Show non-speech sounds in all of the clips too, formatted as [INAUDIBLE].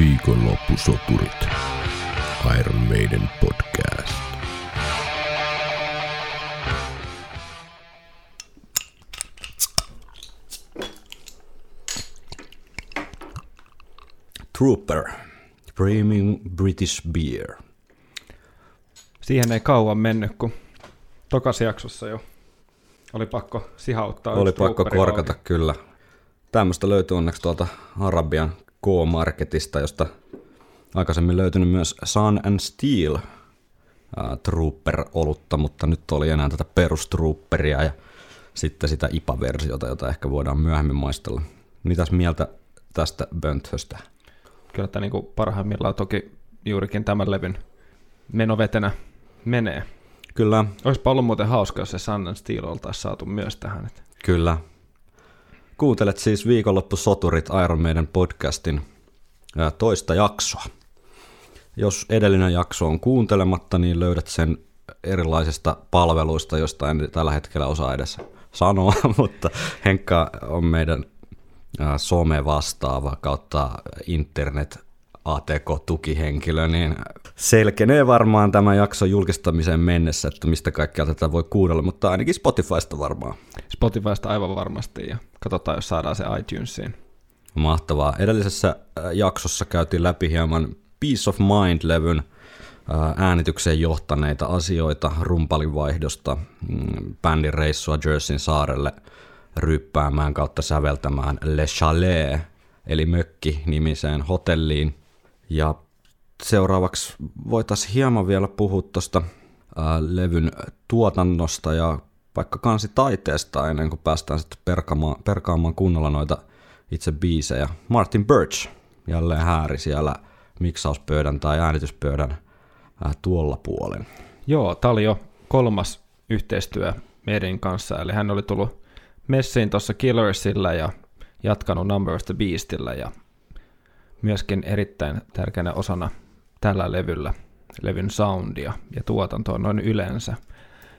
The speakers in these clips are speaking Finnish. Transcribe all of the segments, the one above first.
Viikonloppusoturit. Iron Maiden podcast. Trooper. Premium British Beer. Siihen ei kauan mennyt, kun tokas jaksossa jo oli pakko sihauttaa. Oli pakko korkata auki. kyllä. Tämmöistä löytyy onneksi tuolta Arabian K-Marketista, josta aikaisemmin löytynyt myös Sun and Steel ää, Trooper-olutta, mutta nyt oli enää tätä perustrooperia ja sitten sitä IPA-versiota, jota ehkä voidaan myöhemmin maistella. Mitäs mieltä tästä Bönthöstä? Kyllä tämä niin parhaimmillaan toki juurikin tämän levyn menovetenä menee. Kyllä, Olisipa ollut muuten hauska, jos se Sun and Steel oltaisiin saatu myös tähän. Kyllä. Kuuntelet siis viikonloppusoturit Iron Maiden podcastin toista jaksoa. Jos edellinen jakso on kuuntelematta, niin löydät sen erilaisista palveluista, josta en tällä hetkellä osaa edes sanoa, [LAUGHS] mutta Henkka on meidän some vastaava kautta internet ATK-tukihenkilö, niin selkenee varmaan tämän jakson julkistamiseen mennessä, että mistä kaikkea tätä voi kuunnella, mutta ainakin Spotifysta varmaan. Spotifysta aivan varmasti ja katsotaan, jos saadaan se iTunesiin. Mahtavaa. Edellisessä äh, jaksossa käytiin läpi hieman Peace of Mind-levyn äh, äänitykseen johtaneita asioita, rumpalivaihdosta, mm, bändin reissua Jerseyn saarelle ryppäämään kautta säveltämään Le Chalet, eli mökki-nimiseen hotelliin. Ja seuraavaksi voitaisiin hieman vielä puhua tuosta levyn tuotannosta ja vaikka kansitaiteesta ennen kuin päästään sitten perkaamaan, perkaamaan kunnolla noita itse biisejä. Martin Birch jälleen hääri siellä miksauspöydän tai äänityspöydän tuolla puolen. Joo, tämä oli jo kolmas yhteistyö meidän kanssa, eli hän oli tullut messiin tuossa Killersillä ja jatkanut Number of the Beastillä ja myöskin erittäin tärkeänä osana tällä levyllä levyn soundia ja tuotantoa noin yleensä.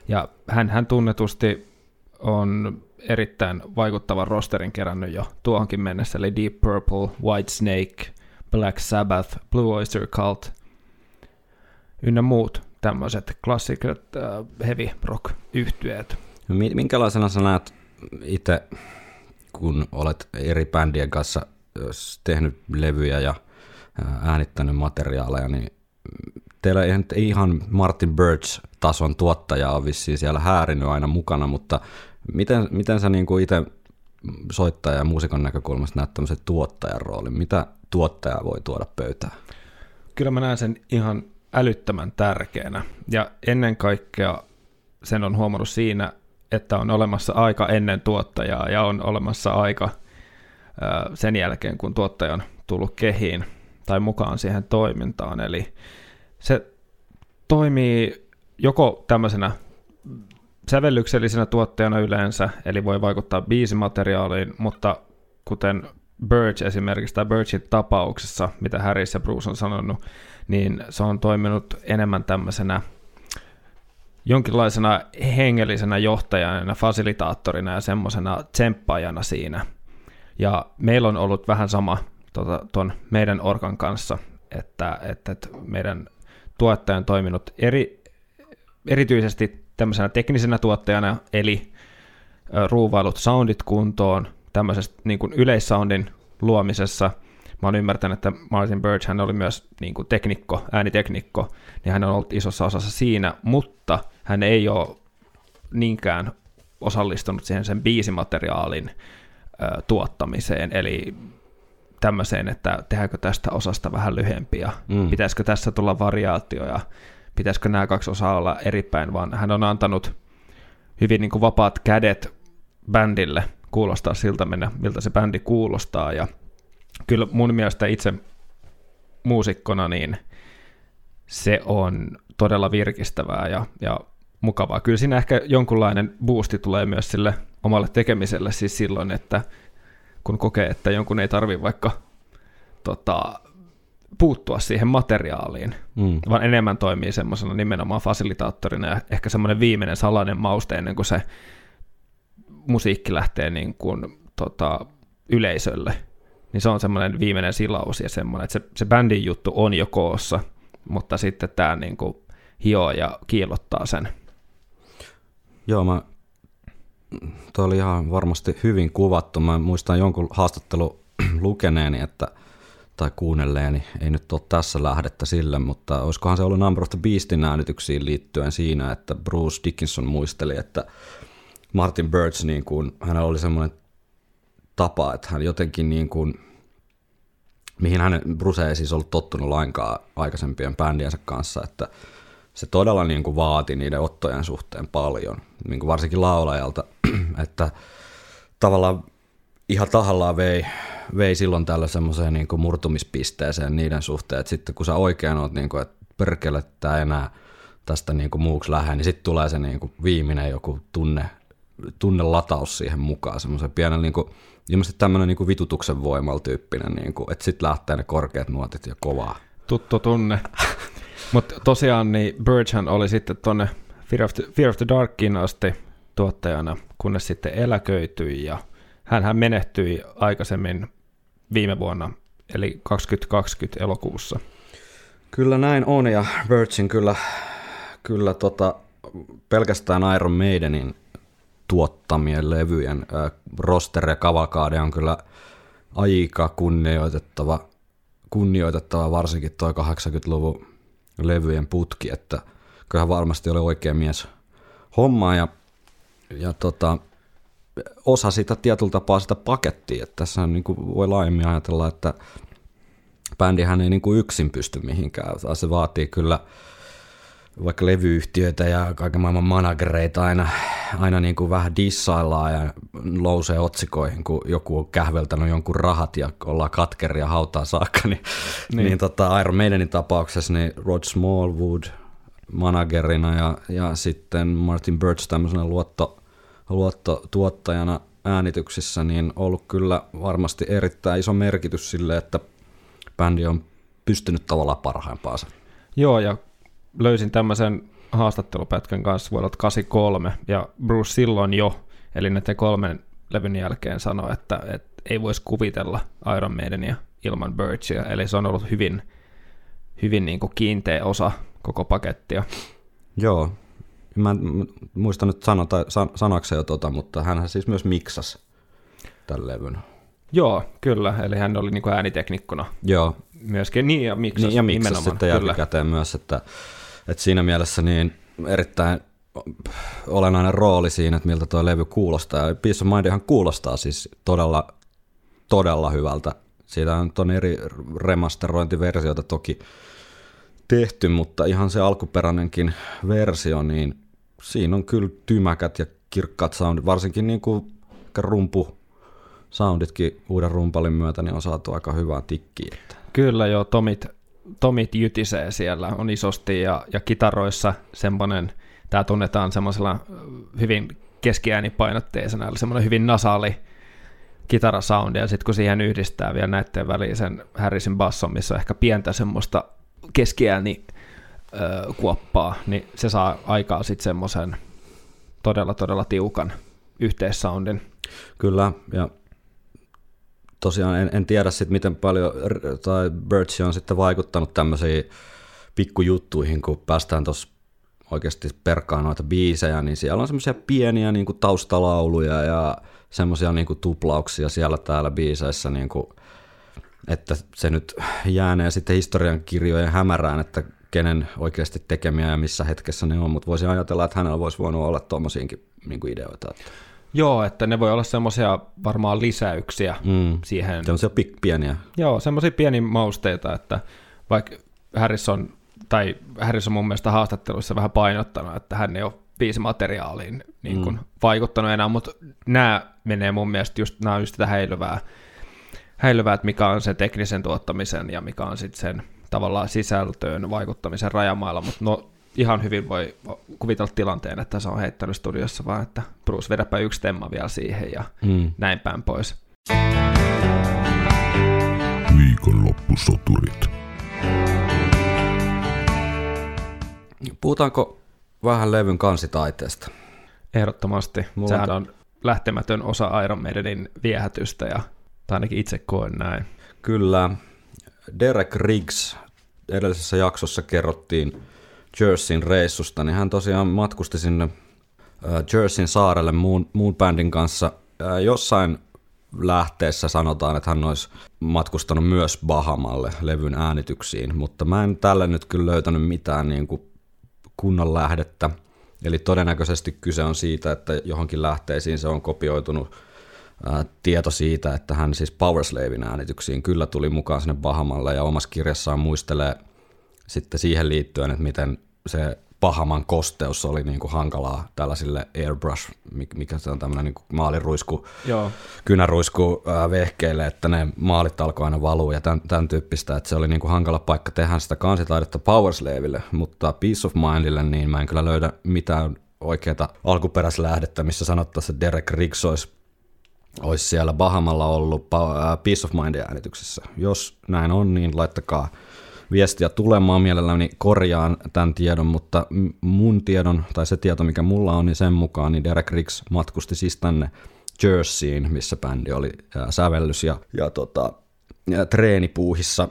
Ja hän, hän tunnetusti on erittäin vaikuttavan rosterin kerännyt jo tuohonkin mennessä, eli Deep Purple, White Snake, Black Sabbath, Blue Oyster Cult ynnä muut tämmöiset klassikot äh, heavy rock yhtyeet. Mi- Minkälaisena sä näet itse, kun olet eri bändien kanssa tehnyt levyjä ja äänittänyt materiaaleja, niin teillä ei ihan Martin Birch-tason tuottaja on vissiin siellä häärinyt aina mukana, mutta miten, miten sä niin itse soittaja ja muusikon näkökulmasta näet tämmöisen tuottajan roolin? Mitä tuottaja voi tuoda pöytään? Kyllä mä näen sen ihan älyttömän tärkeänä. Ja ennen kaikkea sen on huomannut siinä, että on olemassa aika ennen tuottajaa ja on olemassa aika sen jälkeen, kun tuottaja on tullut kehiin tai mukaan siihen toimintaan. Eli se toimii joko tämmöisenä sävellyksellisenä tuottajana yleensä, eli voi vaikuttaa biisimateriaaliin, mutta kuten Birch esimerkiksi, tai Birchin tapauksessa, mitä Harris ja Bruce on sanonut, niin se on toiminut enemmän tämmöisenä jonkinlaisena hengellisenä johtajana, fasilitaattorina ja semmoisena tsemppaajana siinä. Ja meillä on ollut vähän sama tuon tota, meidän orkan kanssa, että, että, että meidän tuottaja on toiminut eri, erityisesti tämmöisenä teknisenä tuottajana, eli ruuvailut soundit kuntoon, tämmöisestä niin kuin yleissoundin luomisessa. Mä oon ymmärtänyt, että Martin Birch hän oli myös niin kuin teknikko, ääniteknikko, niin hän on ollut isossa osassa siinä, mutta hän ei ole niinkään osallistunut siihen sen biisimateriaalin tuottamiseen, eli tämmöiseen, että tehdäänkö tästä osasta vähän lyhempi ja Mm. pitäisikö tässä tulla variaatio ja pitäisikö nämä kaksi osaa olla eripäin, vaan hän on antanut hyvin niin kuin vapaat kädet bändille kuulostaa siltä, minne- miltä se bändi kuulostaa ja kyllä mun mielestä itse muusikkona niin se on todella virkistävää ja, ja mukavaa. Kyllä siinä ehkä jonkunlainen boosti tulee myös sille omalle tekemiselle siis silloin, että kun kokee, että jonkun ei tarvi vaikka tota, puuttua siihen materiaaliin, Mm. vaan enemmän toimii semmoisena nimenomaan fasilitaattorina ja ehkä semmoinen viimeinen salainen mauste ennen kuin se musiikki lähtee niin kuin, tota, yleisölle niin se on semmoinen viimeinen silaus ja semmoinen, että se, se bändin juttu on jo koossa, mutta sitten tämä niin kuin hioo ja kiillottaa sen. Joo, mä, toi oli ihan varmasti hyvin kuvattu. Mä muistan jonkun haastattelu [CLEARS THROAT] lukeneeni, että tai kuunnelleeni, ei nyt ole tässä lähdettä sille, mutta olisikohan se ollut Number of the Beastin äänityksiin liittyen siinä, että Bruce Dickinson muisteli, että Martin Birch, niin kuin, hänellä oli semmoinen tapa, että hän jotenkin niin kuin, mihin hän, Bruce ei siis ollut tottunut lainkaan aikaisempien bändiensä kanssa, että se todella niin kuin vaati niiden ottojen suhteen paljon, niin kuin varsinkin laulajalta, [CLEARS THROAT] että tavallaan ihan tahallaan vei, vei silloin tällä semmoiseen niin murtumispisteeseen niiden suhteen, että sitten kun sä oikein oot, niin kuin, että perkele, tämä enää tästä niin kuin muuksi lähde, niin sitten tulee se niin kuin viimeinen joku tunne, tunnelataus siihen mukaan, semmoisen pienen niin kuin, ilmeisesti tämmöinen niin kuin vitutuksen voimalla tyyppinen, niin kuin, että sitten lähtee ne korkeat nuotit ja kovaa. Tuttu tunne. [LAUGHS] Mutta tosiaan niin Birchhan oli sitten tuonne Fear of the, Fear of the Darkin asti tuottajana, kunnes sitten eläköityi ja hän menehtyi aikaisemmin viime vuonna, eli 2020 elokuussa. Kyllä näin on, ja Virgin kyllä, kyllä tota, pelkästään Iron Maidenin tuottamien levyjen äh, roster ja kavalkaade on kyllä aika kunnioitettava, kunnioitettava varsinkin tuo 80-luvun levyjen putki, että kyllähän varmasti oli oikea mies homma ja, ja tota, osa sitä tietyllä tapaa sitä pakettia, että tässä niin kuin voi laajemmin ajatella, että bändihän ei niin kuin yksin pysty mihinkään, se vaatii kyllä vaikka levyyhtiöitä ja kaiken maailman managereita aina, aina niin kuin vähän dissaillaan ja lousee otsikoihin, kun joku on kähveltänyt jonkun rahat ja ollaan katkeria hautaa saakka, niin, niin. niin tota Iron Maidenin tapauksessa niin Rod Smallwood managerina ja, ja sitten Martin Birch tämmöisenä luotto, luottotuottajana äänityksissä, niin ollut kyllä varmasti erittäin iso merkitys sille, että bändi on pystynyt tavallaan parhaimpaansa. Joo, ja löysin tämmöisen haastattelupätkän kanssa vuodelta 83, ja Bruce silloin jo, eli näiden kolmen levyn jälkeen sanoi, että, että ei voisi kuvitella Iron Maidenia ilman Birchia, eli se on ollut hyvin, hyvin niin kuin kiinteä osa koko pakettia. Joo, mä en muista nyt sanota, san, sanakseen jo tota, mutta hän siis myös miksas tämän levyn. Joo, kyllä, eli hän oli niin kuin ääniteknikkona. Joo. Myöskin, niin ja miksas, niin, ja miksas sitten jälkikäteen myös, että, että siinä mielessä niin erittäin olennainen rooli siinä, että miltä tuo levy kuulostaa. Ja Peace of Mindihan kuulostaa siis todella, todella hyvältä. Siitä on, on eri remasterointiversioita toki tehty, mutta ihan se alkuperäinenkin versio, niin siinä on kyllä tymäkät ja kirkkaat soundit, varsinkin niin kuin rumpu sounditkin uuden rumpalin myötä niin on saatu aika hyvää tikkiä. Kyllä joo, Tomit, Tomit jytisee siellä on isosti ja, ja kitaroissa semmoinen, tämä tunnetaan semmoisella hyvin keskiäänipainotteisena, eli semmoinen hyvin nasaali kitarasoundi, ja sitten kun siihen yhdistää vielä näiden väliin sen Harrisin basson, missä on ehkä pientä semmoista keskiääni kuoppaa, niin se saa aikaa sitten semmoisen todella todella tiukan yhteissoundin. Kyllä, ja tosiaan en, en tiedä sitten miten paljon tai Birch on sitten vaikuttanut tämmöisiin pikkujuttuihin, kun päästään tuossa oikeasti perkaan noita biisejä, niin siellä on semmoisia pieniä niin kuin taustalauluja ja semmoisia niin tuplauksia siellä täällä biiseissä, niin kuin, että se nyt jäänee sitten historian kirjojen hämärään, että kenen oikeasti tekemiä ja missä hetkessä ne on, mutta voisin ajatella, että hänellä voisi voinut olla tuommoisiinkin niin ideoita. Että. Joo, että ne voi olla semmoisia varmaan lisäyksiä mm. siihen. Semmoisia pieniä. Joo, semmoisia pieniä mausteita, että vaikka Harrison, tai Harrison mun mielestä haastatteluissa vähän painottanut, että hän ei ole biisimateriaaliin niin kuin mm. vaikuttanut enää, mutta nämä menee mun mielestä just, nämä on just sitä häilyvää, häilyvää, että mikä on se teknisen tuottamisen ja mikä on sitten sen tavallaan sisältöön vaikuttamisen rajamailla, mutta no, ihan hyvin voi kuvitella tilanteen, että se on heittänyt studiossa vaan, että Bruce vedäpä yksi temma vielä siihen ja mm. näin päin pois. Viikonloppusoturit. Puhutaanko vähän levyn kansitaiteesta? Ehdottomasti. Mulla Sehän on lähtemätön osa Iron Maidenin viehätystä ja Tai ainakin itse koen näin. Kyllä. Derek Riggs edellisessä jaksossa kerrottiin Jerseyn reissusta, niin hän tosiaan matkusti sinne Jerseyn saarelle muun, muun bändin kanssa. Jossain lähteessä sanotaan, että hän olisi matkustanut myös Bahamalle levyn äänityksiin, mutta mä en tälle nyt kyllä löytänyt mitään niin kuin kunnon lähdettä. Eli todennäköisesti kyse on siitä, että johonkin lähteisiin se on kopioitunut tieto siitä, että hän siis Powerslavin äänityksiin kyllä tuli mukaan sinne Bahamalle ja omassa kirjassaan muistelee sitten siihen liittyen, että miten se pahaman kosteus oli niin kuin hankalaa tällaisille airbrush, mikä se on tämmöinen niin maaliruisku, Joo. kynäruisku äh, vehkeille, että ne maalit alkoi aina valua ja tämän, tämän tyyppistä, että se oli niin kuin hankala paikka tehdä sitä kansitaidetta Powerslaville, mutta Peace of Mindille niin mä en kyllä löydä mitään oikeaa alkuperäislähdettä, missä sanottaisiin, että Derek Riggs olisi, olisi siellä Bahamalla ollut Peace of Mindin äänityksessä. Jos näin on, niin laittakaa viestiä tulemaan. Mielelläni korjaan tämän tiedon, mutta mun tiedon, tai se tieto, mikä mulla on, niin sen mukaan niin Derek Riggs matkusti siis tänne Jerseyin, missä bändi oli sävellys ja, ja, tota, ja treenipuuhissa.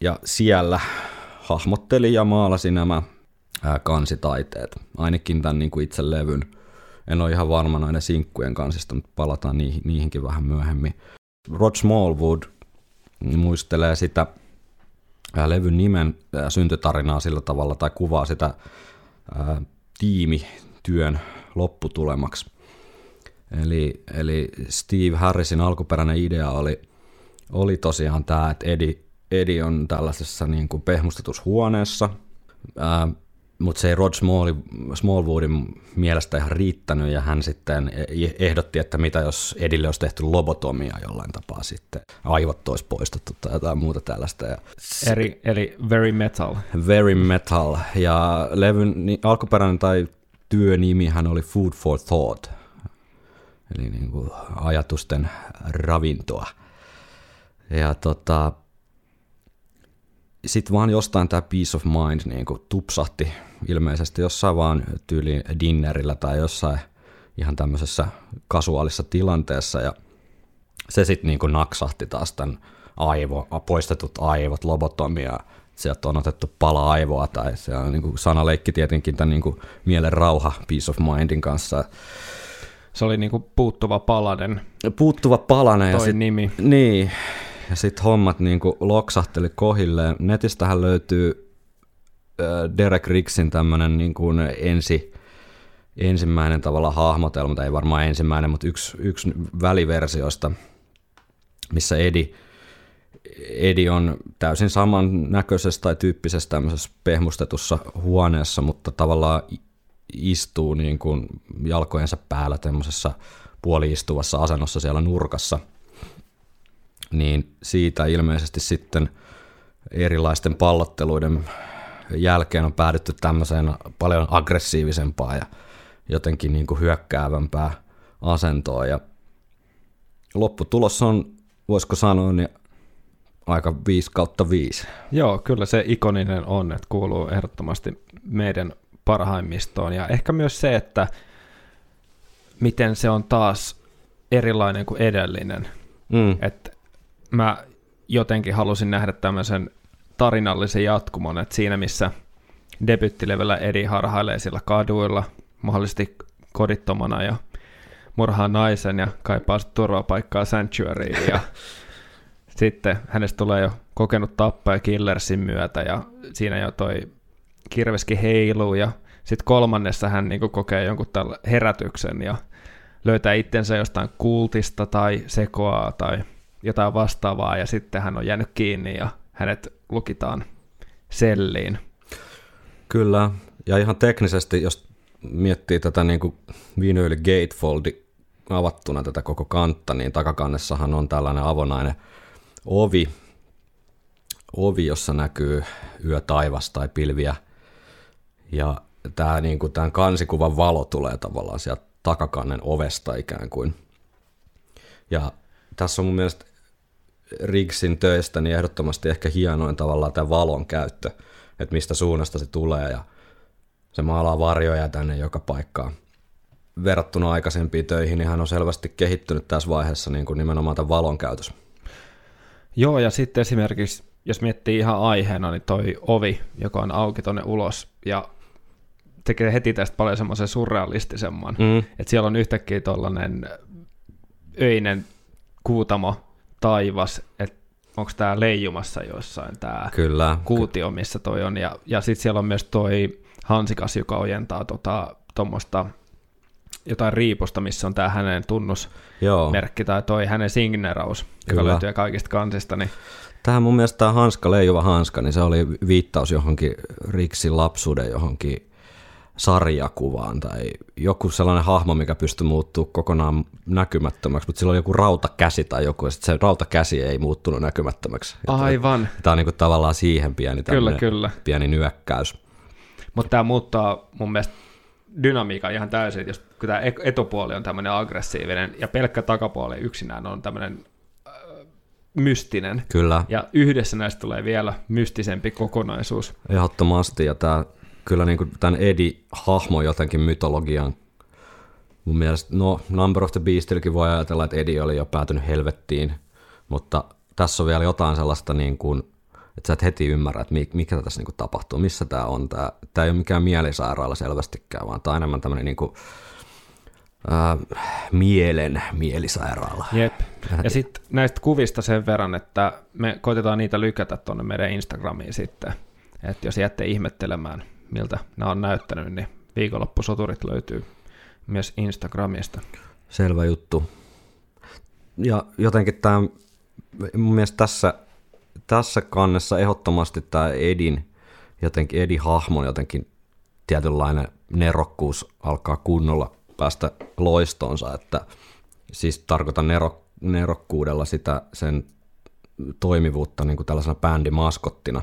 Ja siellä hahmotteli ja maalasi nämä ää, kansitaiteet, ainakin tämän niin kuin itse levyn. En ole ihan varma näiden sinkkujen kansista, mutta palataan niihin, niihinkin vähän myöhemmin. Rod Smallwood muistelee sitä levyn nimen syntytarinaa sillä tavalla tai kuvaa sitä ää, tiimityön lopputulemaksi. Eli, eli Steve Harrisin alkuperäinen idea oli, oli tosiaan tämä, että Eddie on tällaisessa niin kuin pehmustetussa huoneessa, ää, mutta se ei Rod Smallwoodin mielestä ihan riittänyt ja hän sitten ehdotti, että mitä jos Edille olisi tehty lobotomia jollain tapaa sitten, aivot olisi poistettu tai jotain muuta tällaista. Ja Eri, eli Very Metal. Very Metal ja levyn niin alkuperäinen tai työnimihän oli Food for Thought, eli niin kuin ajatusten ravintoa. Ja tota, sitten vaan jostain tämä peace of mind niin kuin tupsahti ilmeisesti jossain vaan tyyli dinnerillä tai jossain ihan tämmöisessä kasuaalissa tilanteessa ja se sitten niin naksahti taas tämän aivo, poistetut aivot, lobotomia, sieltä on otettu pala aivoa tai se on niin kuin sanaleikki tietenkin tämän niin kuin mielen rauha peace of mindin kanssa. Se oli niin kuin puuttuva palanen. Puuttuva palanen. Toi ja sit, nimi. Niin, ja sitten hommat kuin loksahteli kohilleen. Netistähän löytyy Derek Ricksin tämmöinen niin kuin ensi, ensimmäinen tavalla hahmotelma, tai ei varmaan ensimmäinen, mutta yksi, yksi väliversioista, missä Edi, Edi on täysin saman näköisessä tai tyyppisessä tämmöisessä pehmustetussa huoneessa, mutta tavallaan istuu niin kuin jalkojensa päällä tämmöisessä puoliistuvassa asennossa siellä nurkassa – niin siitä ilmeisesti sitten erilaisten pallotteluiden jälkeen on päädytty tämmöiseen paljon aggressiivisempaa ja jotenkin niin kuin hyökkäävämpää asentoa. Ja lopputulos on, voisiko sanoa, niin aika 5 kautta 5. Joo, kyllä se ikoninen on, että kuuluu ehdottomasti meidän parhaimmistoon. Ja ehkä myös se, että miten se on taas erilainen kuin edellinen. Mm. Että mä jotenkin halusin nähdä tämmöisen tarinallisen jatkumon, että siinä missä debyttilevellä Edi harhailee sillä kaduilla, mahdollisesti kodittomana ja murhaa naisen ja kaipaa turvapaikkaa Sanctuaryin ja [LAUGHS] sitten hänestä tulee jo kokenut tappaja Killersin myötä ja siinä jo toi kirveski heiluu ja sitten kolmannessa hän niin kokee jonkun tällä herätyksen ja löytää itsensä jostain kultista tai sekoaa tai jotain vastaavaa ja sitten hän on jäänyt kiinni ja hänet lukitaan selliin. Kyllä, ja ihan teknisesti, jos miettii tätä niin kuin vinyyli gatefoldi avattuna tätä koko kantta, niin takakannessahan on tällainen avonainen ovi, ovi jossa näkyy yö taivas tai pilviä, ja tämä niin kuin, tämän kansikuvan valo tulee tavallaan sieltä takakannen ovesta ikään kuin. Ja tässä on mun mielestä Riggsin töistä, niin ehdottomasti ehkä hienoin tavallaan tämä valon käyttö, että mistä suunnasta se tulee ja se maalaa varjoja tänne joka paikkaan. Verrattuna aikaisempiin töihin, niin hän on selvästi kehittynyt tässä vaiheessa niin kuin nimenomaan tämän valon käytössä. Joo, ja sitten esimerkiksi, jos miettii ihan aiheena, niin toi ovi, joka on auki tonne ulos, ja tekee heti tästä paljon semmoisen surrealistisemman. Mm. Että siellä on yhtäkkiä tuollainen öinen kuutamo taivas, että onko tämä leijumassa jossain tämä Kyllä. kuutio, missä toi on. Ja, ja sitten siellä on myös toi hansikas, joka ojentaa tuommoista jotain riipusta, missä on tämä hänen tunnusmerkki Joo. tai toi hänen signeraus, joka Kyllä. löytyy kaikista kansista. Niin Tähän mun mielestä tämä hanska, leijuva hanska, niin se oli viittaus johonkin Riksin lapsuuden johonkin sarjakuvaan tai joku sellainen hahmo, mikä pystyi muuttuu kokonaan näkymättömäksi, mutta sillä oli joku rautakäsi tai joku, ja sit se rautakäsi ei muuttunut näkymättömäksi. Aivan. Tämä on niinku tavallaan siihen pieni, Kyllä, kyllä. pieni nyökkäys. Mutta tämä muuttaa mun mielestä dynamiikan ihan täysin, jos kun tämä etupuoli on tämmöinen aggressiivinen ja pelkkä takapuoli yksinään on tämmöinen äh, mystinen. Kyllä, Ja yhdessä näistä tulee vielä mystisempi kokonaisuus. ehdottomasti, ja tämä kyllä niinku tämän Edi-hahmo jotenkin mytologian Mun mielestä, no Number of the Beastilläkin voi ajatella, että Eddie oli jo päätynyt helvettiin, mutta tässä on vielä jotain sellaista, niin kuin, että sä et heti ymmärrä, että mi- mikä tässä niin kuin tapahtuu, missä tämä on. Tämä, tämä ei ole mikään mielisairaala selvästikään, vaan tämä on enemmän tämmöinen niin kuin, ää, mielen mielisairaala. Jep. Ja sitten näistä kuvista sen verran, että me koitetaan niitä lykätä tuonne meidän Instagramiin sitten. Että jos jäätte ihmettelemään, miltä nämä on näyttänyt, niin viikonloppusoturit löytyy myös Instagramista. Selvä juttu. Ja jotenkin tämä, mun mielestä tässä, tässä kannessa ehdottomasti tämä Edin, jotenkin Edin hahmon jotenkin tietynlainen nerokkuus alkaa kunnolla päästä loistonsa, että siis tarkoitan nero, nerokkuudella sitä sen toimivuutta niin kuin tällaisena bändimaskottina.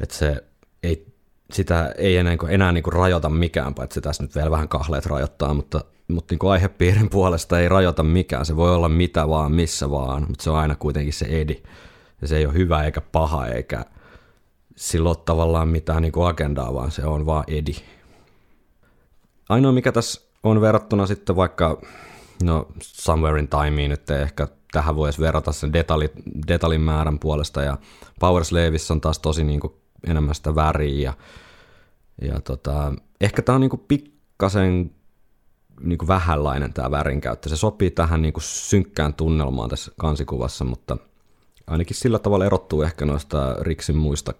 Että se ei, sitä ei enää, enää niin kuin rajoita mikään, paitsi tässä nyt vielä vähän kahleet rajoittaa, mutta, mutta niin kuin aihepiirin [LAUGHS] puolesta ei rajoita mikään. Se voi olla mitä vaan, missä vaan, mutta se on aina kuitenkin se edi. Ja se ei ole hyvä eikä paha eikä sillä ole tavallaan mitään niin kuin agendaa, vaan se on vaan edi. Ainoa mikä tässä on verrattuna sitten vaikka no Somewhere in Timeen nyt ehkä tähän voisi verrata sen detali, detalin määrän puolesta ja Power on taas tosi niin kuin enemmän sitä väriä ja, ja tota, ehkä tämä on niin kuin pikkasen niin kuin vähänlainen tämä värinkäyttö. Se sopii tähän niin kuin synkkään tunnelmaan tässä kansikuvassa, mutta ainakin sillä tavalla erottuu ehkä noista Riksin muista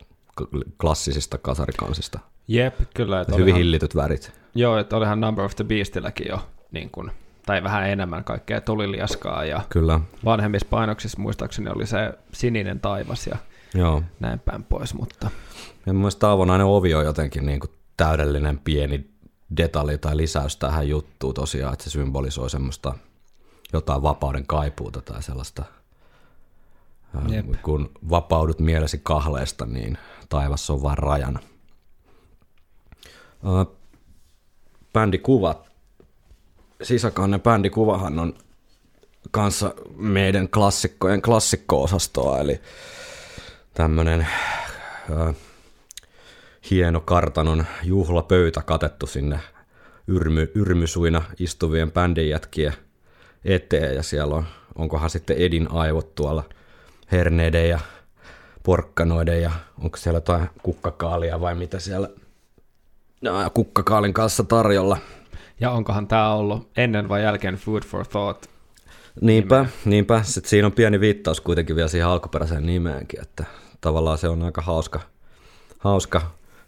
klassisista kasarikansista. Jep, kyllä. Että Hyvin olihan, hillityt värit. joo, että olihan Number of the Beastilläkin jo niin kuin, tai vähän enemmän kaikkea tuliliaskaa ja Kyllä, vanhemmissa painoksissa muistaakseni oli se sininen taivas ja joo. näin päin pois, mutta Ja mun mielestä avonainen ovi on jotenkin niin kuin täydellinen pieni detalji tai lisäys tähän juttuun tosiaan, että se symbolisoi semmoista jotain vapauden kaipuuta tai sellaista, ää, Jep. kun vapaudut mielesi kahleesta, niin taivas on vain rajana. Ää, Bändikuvat. Sisäkannen bändikuvahan on kanssa meidän klassikkojen klassikko-osastoa, eli tämmönen ää, hieno kartanon juhlapöytä katettu sinne yrmy, yrmysuina istuvien bändinjätkien eteen ja siellä on, onkohan sitten Edin aivot tuolla herneiden ja porkkanoiden ja onko siellä jotain kukkakaalia vai mitä siellä no, kukkakaalin kanssa tarjolla. ja onkohan tämä ollut ennen vai jälkeen Food for Thought? Niinpä, niinpä. Sitten siinä on pieni viittaus kuitenkin vielä siihen alkuperäiseen nimeenkin, että tavallaan se on aika hauska. hauska.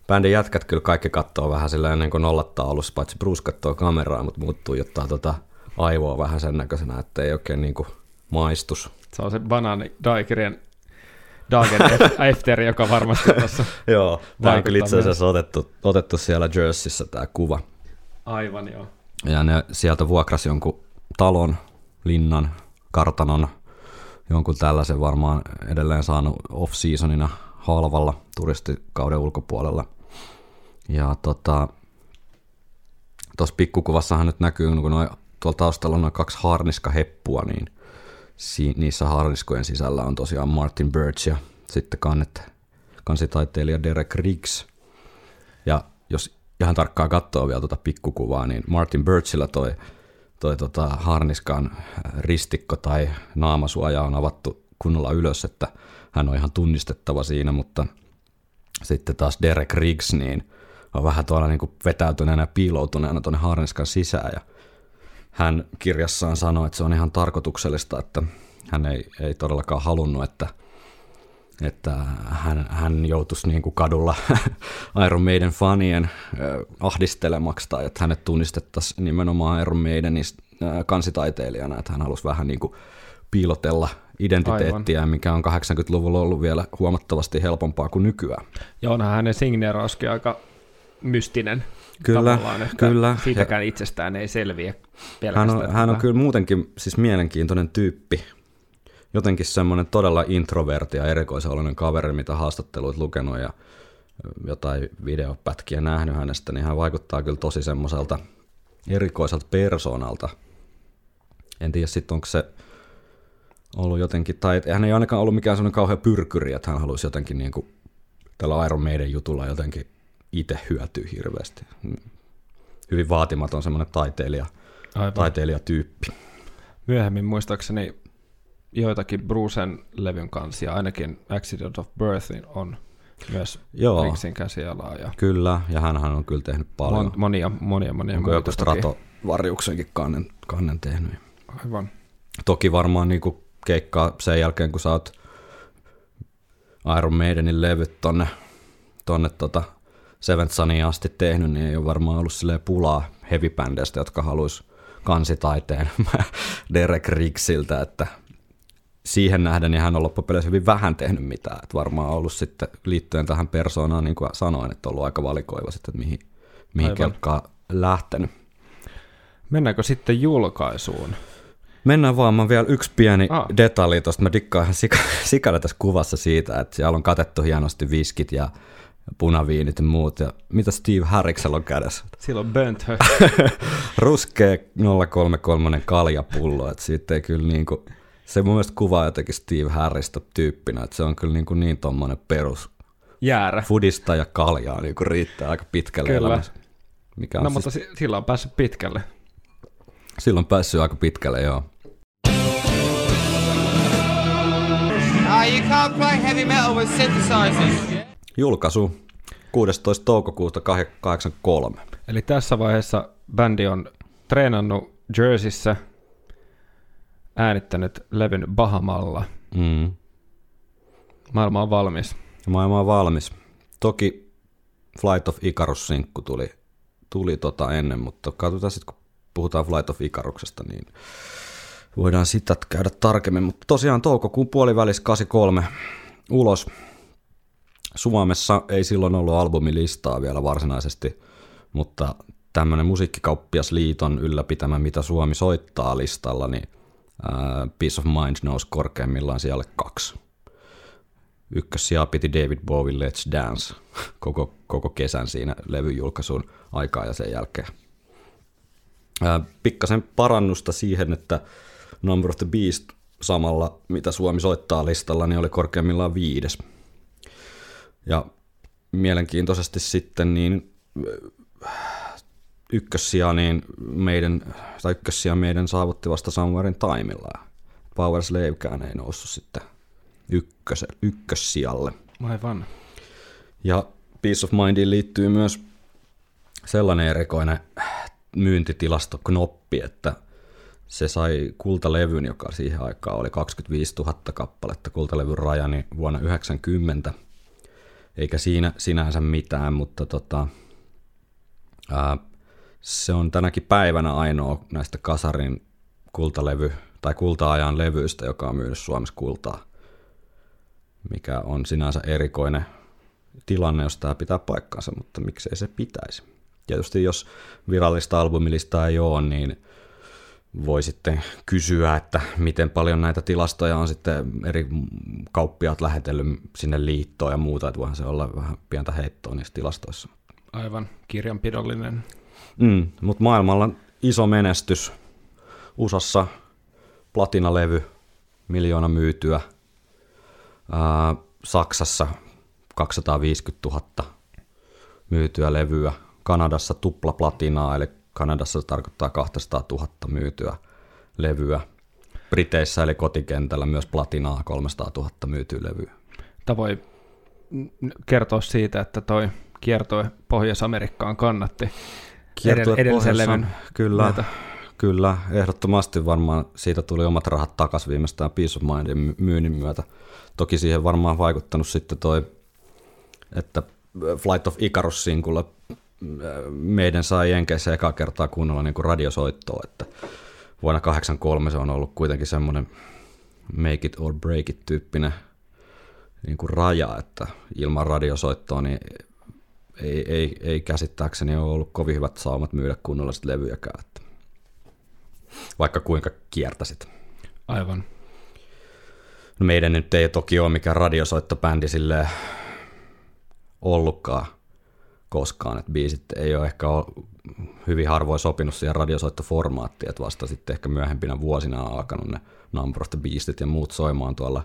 Bändin jätkät kyllä kaikki katsoo vähän sillä ennen kuin nollattaa alussa, paitsi Bruce katsoo kameraa, mutta muuttuu jotain tota aivoa vähän sen näköisenä, että ei oikein niinku maistus. Se on se banaani Daikirien Dagen [LAUGHS] After, joka varmasti tuossa [LAUGHS] Joo, tämä on kyllä itse asiassa otettu, otettu siellä Jerseyssä tämä kuva. aivan joo. Ja ne sieltä vuokrasi jonkun talon, linnan, kartanon, jonkun tällaisen varmaan edelleen saanut off-seasonina halvalla turistikauden ulkopuolella. Ja tota, tuossa pikkukuvassahan nyt näkyy, kun noi, tuolla taustalla on noin kaksi harniskaheppua, niin si, niissä harniskojen sisällä on tosiaan Martin Birch ja sitten kannet, kansitaiteilija Derek Riggs. Ja jos ihan tarkkaan katsoo vielä tuota pikkukuvaa, niin Martin Birchillä toi, toi tota harniskan ristikko tai naamasuoja on avattu kunnolla ylös, että hän on ihan tunnistettava siinä, mutta sitten taas Derek Riggs, niin on vähän tuolla niin kuin vetäytyneenä piiloutuneena tuonne harniskan sisään ja hän kirjassaan sanoi, että se on ihan tarkoituksellista, että hän ei, ei todellakaan halunnut, että, että hän, hän joutuisi niin kuin kadulla [LAUGHS] Iron Maiden fanien ahdistelemaksi tai että hänet tunnistettaisiin nimenomaan Iron Maidenin kansitaiteilijana, että hän halusi vähän niin kuin piilotella identiteettiä, Aivan. mikä on 80-luvulla ollut vielä huomattavasti helpompaa kuin nykyään. Ja onhan hänen signeerauskin aika mystinen. Kyllä, kyllä. Siitäkään ja itsestään ei selviä pelkästään. Hän on, hän on kyllä muutenkin siis mielenkiintoinen tyyppi. Jotenkin semmoinen todella introverti ja erikoisellinen kaveri, mitä haastatteluit lukenut ja jotain videopätkiä nähnyt hänestä, niin hän vaikuttaa kyllä tosi semmoiselta erikoiselta persoonalta. En tiedä sitten, onko se ollut jotenkin, tai hän ei ainakaan ollut mikään semmoinen kauhean pyrkyri, että hän haluaisi jotenkin niin kuin tällä Iron Maiden jutulla jotenkin itse hyötyä hirveästi. Hyvin vaatimaton semmoinen taiteilija, Aivan. taiteilijatyyppi. Myöhemmin muistaakseni joitakin Brucen levyn kansia, ainakin Accident of Birth on myös Joo, Rixin käsialaa. Ja kyllä, ja hän on kyllä tehnyt paljon. monia, monia, monia Onko joku Strato-varjuksenkin kannen, kannen tehnyt. Aivan. Toki varmaan niin kuin keikkaa sen jälkeen, kun sä oot Iron Maidenin levyt tonne, tonne tota Seventh Sunia asti tehnyt, niin ei ole varmaan ollut silleen pulaa heavy jotka haluaisi kansitaiteen [LAUGHS] Derek Riggsiltä, että siihen nähden niin hän on loppupeleissä hyvin vähän tehnyt mitään. Että varmaan ollut sitten liittyen tähän persoonaan, niin kuin sanoin, että on ollut aika valikoiva sitten, että mihin, mihin kelkkaan lähtenyt. Mennäänkö sitten julkaisuun? Mennään vaan, mä vielä yksi pieni ah. detalji tuosta. Mä dikkaan ihan sika, [LAUGHS] sikana tässä kuvassa siitä, että siellä on katettu hienosti viskit ja punaviinit ja muut. Ja mitä Steve Harriksella on kädessä? Sillä on Bent [LAUGHS] Ruskea 033 kaljapullo, että siitä ei kyllä niinku, se mun mielestä kuvaa jotenkin Steve Harrista tyyppinä, että se on kyllä niinku niin tommonen perus Jäärä. Fudista ja kaljaa niinku riittää aika pitkälle Kyllä. Elämässä. Mikä on no siis... mutta sillä on päässyt pitkälle. Silloin päässyt aika pitkälle, joo. synthesizers. Julkaisu 16. toukokuuta 1983. Eli tässä vaiheessa bändi on treenannut Jerseyssä, äänittänyt levyn Bahamalla. Mm. Maailma on valmis. Maailma on valmis. Toki Flight of Icarus-sinkku tuli, tuli tota ennen, mutta katsotaan sitten, kun puhutaan Flight of Icaruksesta, niin voidaan sitä käydä tarkemmin. Mutta tosiaan toukokuun puolivälis 83 ulos. Suomessa ei silloin ollut albumilistaa vielä varsinaisesti, mutta tämmöinen musiikkikauppiasliiton ylläpitämä, mitä Suomi soittaa listalla, niin Peace of Mind nousi korkeimmillaan siellä kaksi. Ykkössijaa piti David Bowie Let's Dance [LAUGHS] koko, koko kesän siinä levyjulkaisun aikaa ja sen jälkeen. Ää, pikkasen parannusta siihen, että Number of the Beast samalla, mitä Suomi soittaa listalla, niin oli korkeimmillaan viides. Ja mielenkiintoisesti sitten niin ykkössiä, niin meidän, tai ykkössiä meidän saavutti vasta Somewherein Timella. Power Slavekään ei noussut sitten ykköse, ykkössijalle. Aivan. Ja Peace of Mindiin liittyy myös sellainen erikoinen myyntitilasto knoppi, että se sai kultalevyn, joka siihen aikaan oli 25 000 kappaletta kultalevyn rajani vuonna 90. Eikä siinä sinänsä mitään, mutta tota, ää, se on tänäkin päivänä ainoa näistä Kasarin kultalevy tai kulta-ajan levyistä, joka on myynyt Suomessa kultaa, mikä on sinänsä erikoinen tilanne, jos tämä pitää paikkansa, mutta miksei se pitäisi. Tietysti jos virallista albumilista ei ole, niin voi sitten kysyä, että miten paljon näitä tilastoja on sitten eri kauppiaat lähetellyt sinne liittoon ja muuta, että voihan se olla vähän pientä heittoa niissä tilastoissa. Aivan, kirjanpidollinen. Mm, mutta maailmalla iso menestys. USAssa platinalevy, miljoona myytyä. Ää, Saksassa 250 000 myytyä levyä. Kanadassa tupla platinaa, eli Kanadassa se tarkoittaa 200 000 myytyä levyä. Briteissä eli kotikentällä myös platinaa 300 000 myytyä levyä. Tämä voi kertoa siitä, että toi kiertoi Pohjois-Amerikkaan kannatti Kiertue edellisen pohjassa- levyn Kyllä, myötä. kyllä, ehdottomasti varmaan siitä tuli omat rahat takaisin viimeistään Peace of Mindin my- myynnin myötä. Toki siihen varmaan vaikuttanut sitten toi, että Flight of Icarus-sinkulla äh, meidän sai Jenkeissä eka kertaa kunnolla niin kuin radiosoittoa, että vuonna 83 se on ollut kuitenkin semmoinen make it or break it tyyppinen niin kuin raja, että ilman radiosoittoa niin ei, ei, ei käsittääkseni ole ollut kovin hyvät saumat myydä kunnolla sit levyjäkään, että vaikka kuinka kiertäsit. Aivan. No meidän nyt ei toki ole mikään radiosoittobändi silleen ollutkaan koskaan, että biisit ei ole ehkä ole hyvin harvoin sopinut siihen radiosoittoformaattiin, että vasta sitten ehkä myöhempinä vuosina on alkanut ne Number of the Beastit ja muut soimaan tuolla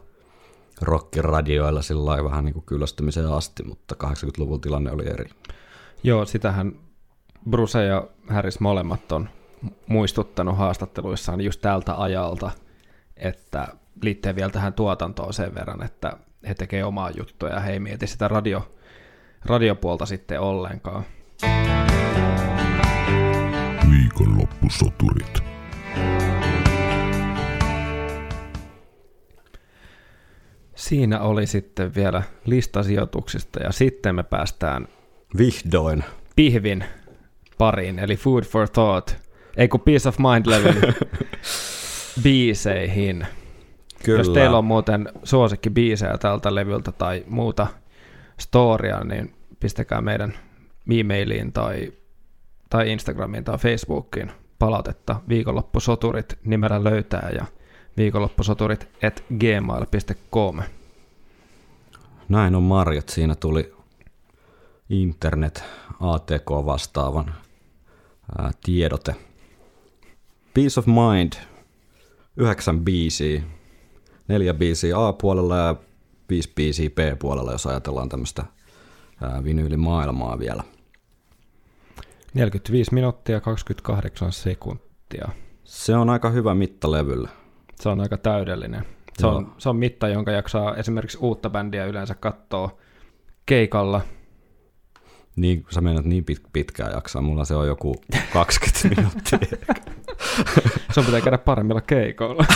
rockiradioilla sillä lailla vähän niin kuin kyllästymiseen asti, mutta 80-luvulla tilanne oli eri. Joo, sitähän Bruce ja Harris molemmat on muistuttanut haastatteluissaan just tältä ajalta, että liittyen vielä tähän tuotantoon sen verran, että he tekee omaa juttua ja he ei mieti sitä radio, radiopuolta sitten ollenkaan. Viikonloppusoturit. Siinä oli sitten vielä listasijoituksista ja sitten me päästään Vihdoin. pihvin pariin, eli Food for Thought, ei kun Peace of Mind-levyn [LAUGHS] biiseihin. Kyllä. Jos teillä on muuten suosikkibiisejä tältä levyltä tai muuta storia, niin pistäkää meidän e-mailiin tai, tai Instagramiin tai Facebookiin palautetta viikonloppusoturit nimellä löytää ja viikonloppusoturit at gmail.com. Näin on Marjat. Siinä tuli internet ATK vastaavan ää, tiedote. Peace of Mind, yhdeksän biisiä, neljä biisiä A-puolella ja viisi biisiä B-puolella, jos ajatellaan tämmöistä vinyylimaailmaa vielä. 45 minuuttia 28 sekuntia. Se on aika hyvä mitta levylle. Se on aika täydellinen. Se Joo. on, se on mitta, jonka jaksaa esimerkiksi uutta bändiä yleensä katsoa keikalla. Niin, sä menet niin pit- pitkään jaksaa, mulla se on joku 20 [LAUGHS] minuuttia. Sun pitää käydä paremmilla keikoilla. [LAUGHS]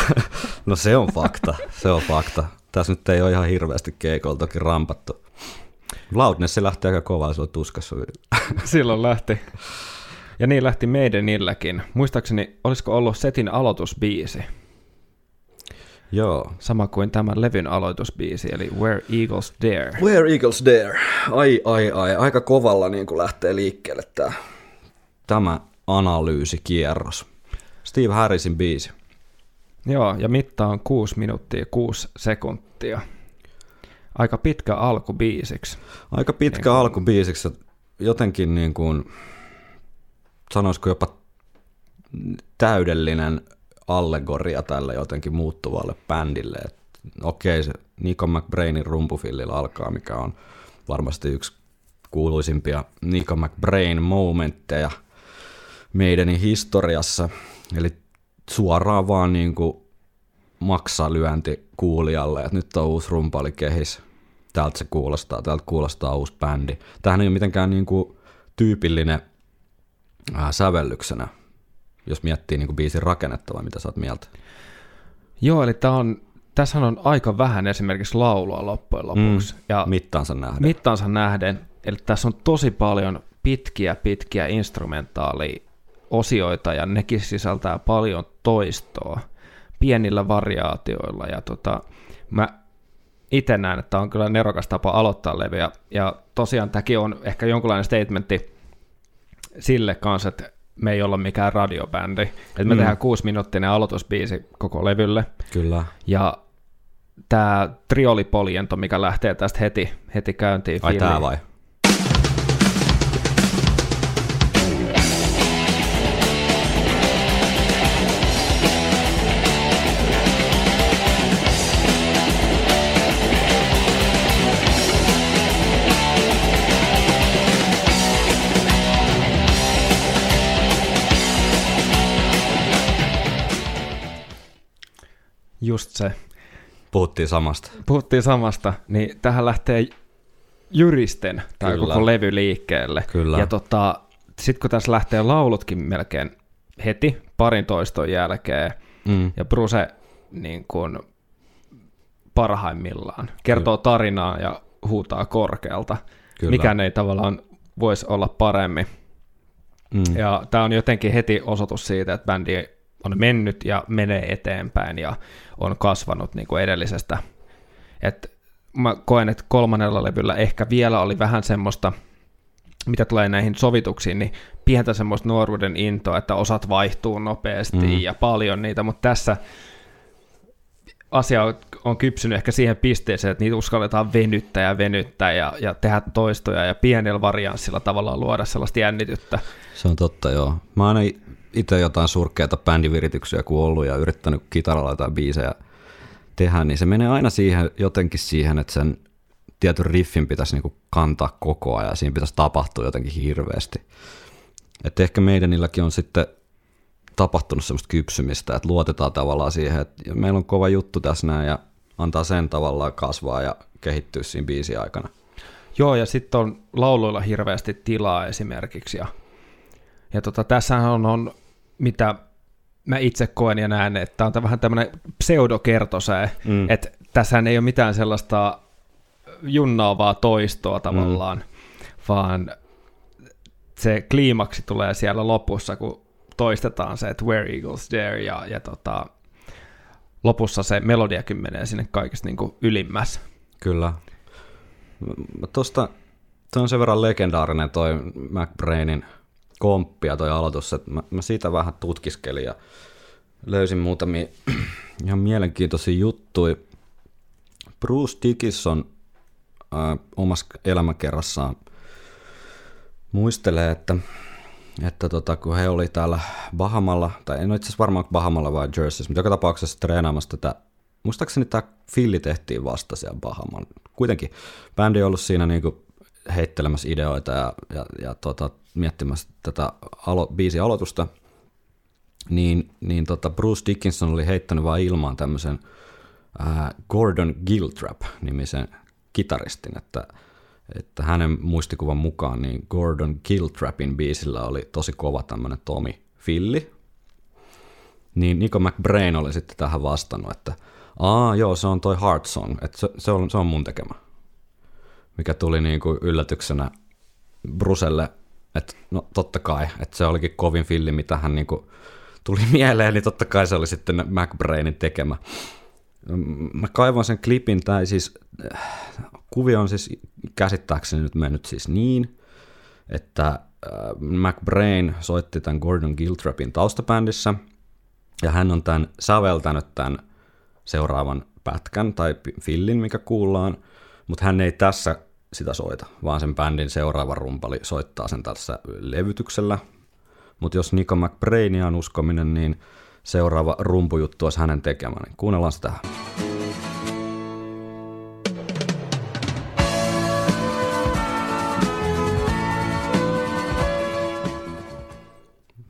No se on fakta, se on fakta. Tässä nyt ei ole ihan hirveästi keikolla toki rampattu. Loudness se lähtee aika kovaa, se on tuskassa. [LAUGHS] Silloin lähti. Ja niin lähti Maidenilläkin. Muistaakseni, olisiko ollut setin aloitusbiisi, Joo. sama kuin tämän levyn aloitusbiisi, eli Where Eagles Dare. Where Eagles Dare? Ai, ai, ai. Aika kovalla niin kuin lähtee liikkeelle tämä, tämä analyysikierros. Steve Harrisin biisi. Joo, ja mitta on 6 minuuttia 6 sekuntia. Aika pitkä alku biisiksi. Aika pitkä Niin kuin- alku biisiksi. Jotenkin niin kuin, sanoisiko jopa täydellinen allegoria tälle jotenkin muuttuvalle bändille. Et Okei, se Nico McBrainin rumpufillillä alkaa, mikä on varmasti yksi kuuluisimpia Nico McBrain momentteja meidänin historiassa. Eli suoraan vaan niin kuin maksalyönti kuulijalle, että nyt on uusi rumpali kehis. Täältä se kuulostaa, täältä kuulostaa uusi bändi. Tämähän ei ole mitenkään niin kuin tyypillinen sävellyksenä, jos miettii niin kuin biisin rakennetta vai mitä sä oot mieltä. Joo, eli tää on, tässähän on aika vähän esimerkiksi laulua loppujen lopuksi. Mm. Ja Mittaansa nähdä. mittaansa nähden, eli tässä on tosi paljon pitkiä, pitkiä instrumentaaliosioita ja nekin sisältää paljon toistoa pienillä variaatioilla ja tota, mä itse näen, että on kyllä nerokas tapa aloittaa levyä ja tosiaan tämäkin on ehkä jonkunlainen statementti sille kanssa, että me ei olla mikään radiobändi, että me Mm. tehdään kuusi minuuttinen aloitusbiisi koko levylle Kyllä. ja tämä triolipoljento, mikä lähtee tästä heti, heti käyntiin. Ai tää fiiliin. vai? Just se. Puhuttiin samasta. Puhuttiin samasta, niin tähän lähtee tämä Kyllä. koko levy liikkeelle. Kyllä. Ja tota, sitten kun tässä lähtee laulutkin melkein heti parin toiston jälkeen, Mm. ja Bruce niin kuin parhaimmillaan kertoo tarinaa ja huutaa korkealta. Kyllä. Mikään ei tavallaan voisi olla paremmin. Mm. Ja tämä on jotenkin heti osoitus siitä, että bändi on mennyt ja menee eteenpäin ja on kasvanut niin kuin edellisestä. Et mä koen, että kolmannella levyllä ehkä vielä oli vähän semmoista, mitä tulee näihin sovituksiin, niin pientä semmoista nuoruuden intoa, että osat vaihtuu nopeasti Mm. ja paljon niitä, mutta tässä asia on- kypsynyt ehkä siihen pisteeseen, että niitä uskalletaan venyttää ja venyttää ja, ja tehdä toistoja ja pienellä varianssilla tavallaan luoda sellaista jännityttä. Se on totta, joo. Mä oon itse jotain surkeita bändivirityksiä kun ollut ja yrittänyt kitaralla jotain biisejä tehdä, niin se menee aina siihen, jotenkin siihen, että sen tietyn riffin pitäisi niinku kantaa koko ajan ja siinä pitäisi tapahtua jotenkin hirveästi. Että ehkä meidänilläkin on sitten tapahtunut semmoista kypsymistä, että luotetaan tavallaan siihen, että meillä on kova juttu tässä näin ja antaa sen tavallaan kasvaa ja kehittyä siinä biisin aikana. Joo, ja sitten on lauluilla hirveästi tilaa esimerkiksi. Ja, ja tota, tässähän on, on, mitä mä itse koen ja näen, että tämä on vähän tämmöinen pseudokertosää, mm. että tässähän ei ole mitään sellaista junnaavaa toistoa tavallaan, mm. vaan se kliimaksi tulee siellä lopussa, kun toistetaan se, että where eagles dare, ja, ja tota, lopussa se melodiakin menee sinne kaikista niin kuin ylimmäs. Kyllä. Mä Tosta, toi on sen verran legendaarinen toi McBrainin komppi ja toi aloitus, että mä, mä siitä vähän tutkiskelin ja löysin muutamia [CLEARS THROAT] ihan mielenkiintoisia juttuja. Bruce Dickinson äh, omassa elämäkerrassaan muistelee, että, että tota, kun he oli täällä Bahamalla, tai en ole itse asiassa varmaan Bahamalla vai Jerseyssä, mutta joka tapauksessa treenaamassa tätä, muistaakseni tämä filli tehtiin vasta siellä Bahamalla. Kuitenkin bändi on ollut siinä niinku heittelemässä ideoita ja, ja, ja tota, miettimässä tätä alo, biisin aloitusta, niin, niin tota Bruce Dickinson oli heittänyt vaan ilmaan tämmöisen Gordon Giltrap-nimisen kitaristin, että hänen muistikuvan mukaan niin Gordon Giltrapin biisillä oli tosi kova tämmöinen Tommy Filli, niin Nico McBrain oli sitten tähän vastannut, että aa joo, se on toi Heart Song, että se, se, on, se on mun tekemä. Mikä tuli niin kuin yllätyksenä Bruselle, että no totta kai, että se olikin kovin filli, mitä hän niin kuin tuli [LAUGHS] mieleen, niin totta kai se oli sitten McBrainin tekemä. Mä kaivan sen klipin, tai siis kuvio on siis käsittääkseni nyt mennyt siis niin, että äh, McBrain soitti tämän Gordon Giltrapin taustabändissä, ja hän on tämän säveltänyt tämän seuraavan pätkän tai fillin, mikä kuullaan, mutta hän ei tässä sitä soita, vaan sen bändin seuraava rumpali soittaa sen tässä levytyksellä. Mutta jos Nico McBrainia on uskominen, niin seuraava rumpujuttu olisi hänen tekemä. Niin kuunnellaan sitä.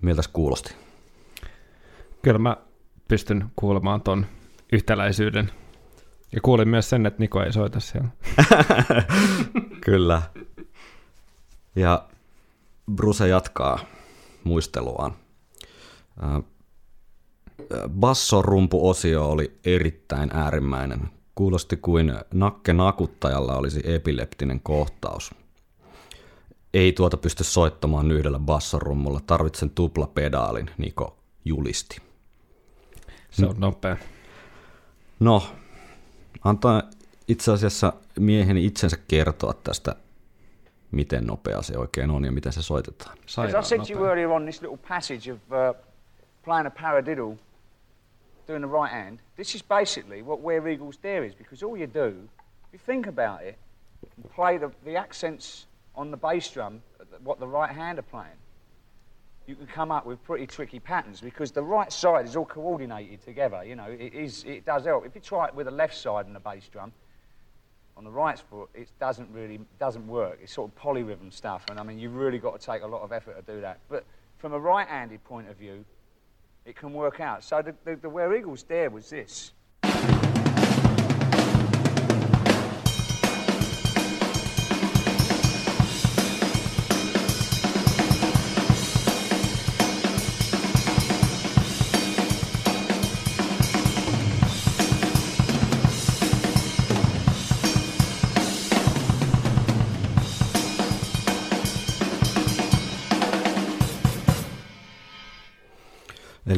Miltäs kuulosti? Kyllä mä pystyn kuulemaan ton yhtäläisyyden. Ja kuulin myös sen, että Niko ei soita siellä. [LAUGHS] Kyllä. Ja Bruce jatkaa muisteluaan. Bassorumpuosio oli erittäin äärimmäinen. Kuulosti kuin nakke nakuttajalla olisi epileptinen kohtaus. Ei tuota pysty soittamaan yhdellä bassorummulla, tarvitsen tuplapedaalin, Niko julisti. Se on nopea. No, antaa itse asiassa mieheni itsensä kertoa tästä, miten nopea se oikein on ja miten se soitetaan. Sairaan nopea. earlier on, this little passage of uh, playing a paradiddle, doing the right hand, this is basically what Where Eagles Dare is, because all you do, if you think about it, and play the, the accents on the bass drum, what the right hand are playing, you can come up with pretty tricky patterns because the right side is all coordinated together. You know, it is it does help. If you try it with the left side and the bass drum, on the right foot, it doesn't really doesn't work. It's sort of polyrhythm stuff, and I mean, you've really got to take a lot of effort to do that. But from a right-handed point of view, it can work out. So the, the, the Where Eagles Dare was this.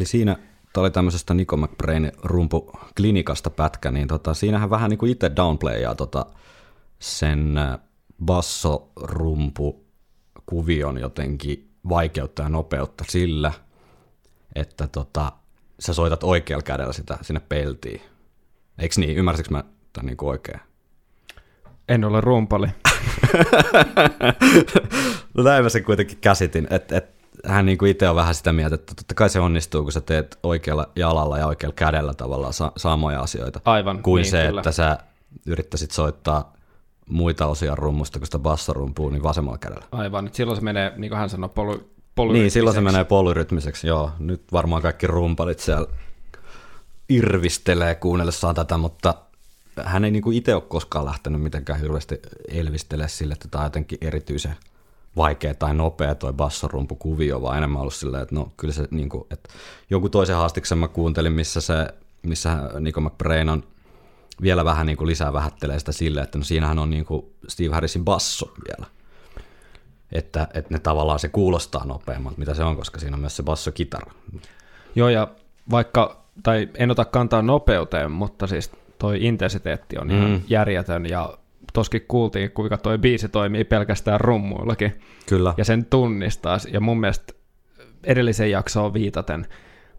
Eli siinä, tämä oli tämmöisestä Nico McBrain rumpuklinikasta pätkä, niin tota, siinähän vähän niin kuin itse downplayaa tota sen äh, basso-rumpu kuvion jotenkin vaikeutta ja nopeutta sillä, että tota, sä soitat oikealla kädellä sitä sinne peltiin. Eikö niin? Ymmärsikö mä tämän niin oikein? En ole rumpali. [LAUGHS] no näin mä sen kuitenkin käsitin, että et, hän niin itse on vähän sitä mieltä, että totta kai se onnistuu, kun sä teet oikealla jalalla ja oikealla kädellä tavallaan sa- samoja asioita. Aivan, Kuin niin, se, kyllä. että sä yrittäisit soittaa muita osia rummusta, kun sitä bassorumpuu, niin vasemmalla kädellä. Aivan, että silloin se menee, niin kuin hän sanoi, polu, polu Niin, silloin se menee polyrytmiseksi, joo. Nyt varmaan kaikki rumpalit siellä irvistelee kuunnellessaan tätä, mutta hän ei niinku itse ole koskaan lähtenyt mitenkään hirveästi elvistelee sille, että tämä on jotenkin erityisen vaikea tai nopea toi bassorumpukuvio, vaan enemmän ollut silleen, että no kyllä se niinku, että jonkun toisen haastiksen mä kuuntelin, missä se, missä Nico McBrain on vielä vähän niinku lisää vähättelee sitä silleen, että no siinähän on niinku Steve Harrisin basso vielä että, että ne tavallaan se kuulostaa nopeammalta, mitä se on, koska siinä on myös se bassokitara. Joo, ja vaikka, tai en ota kantaa nopeuteen, mutta siis toi intensiteetti on ihan Mm. järjetön, ja toskin kuultiin, kuinka toi biisi toimii pelkästään rummuillakin, Kyllä. ja sen tunnistaa, ja mun mielestä edellisen jaksoon viitaten,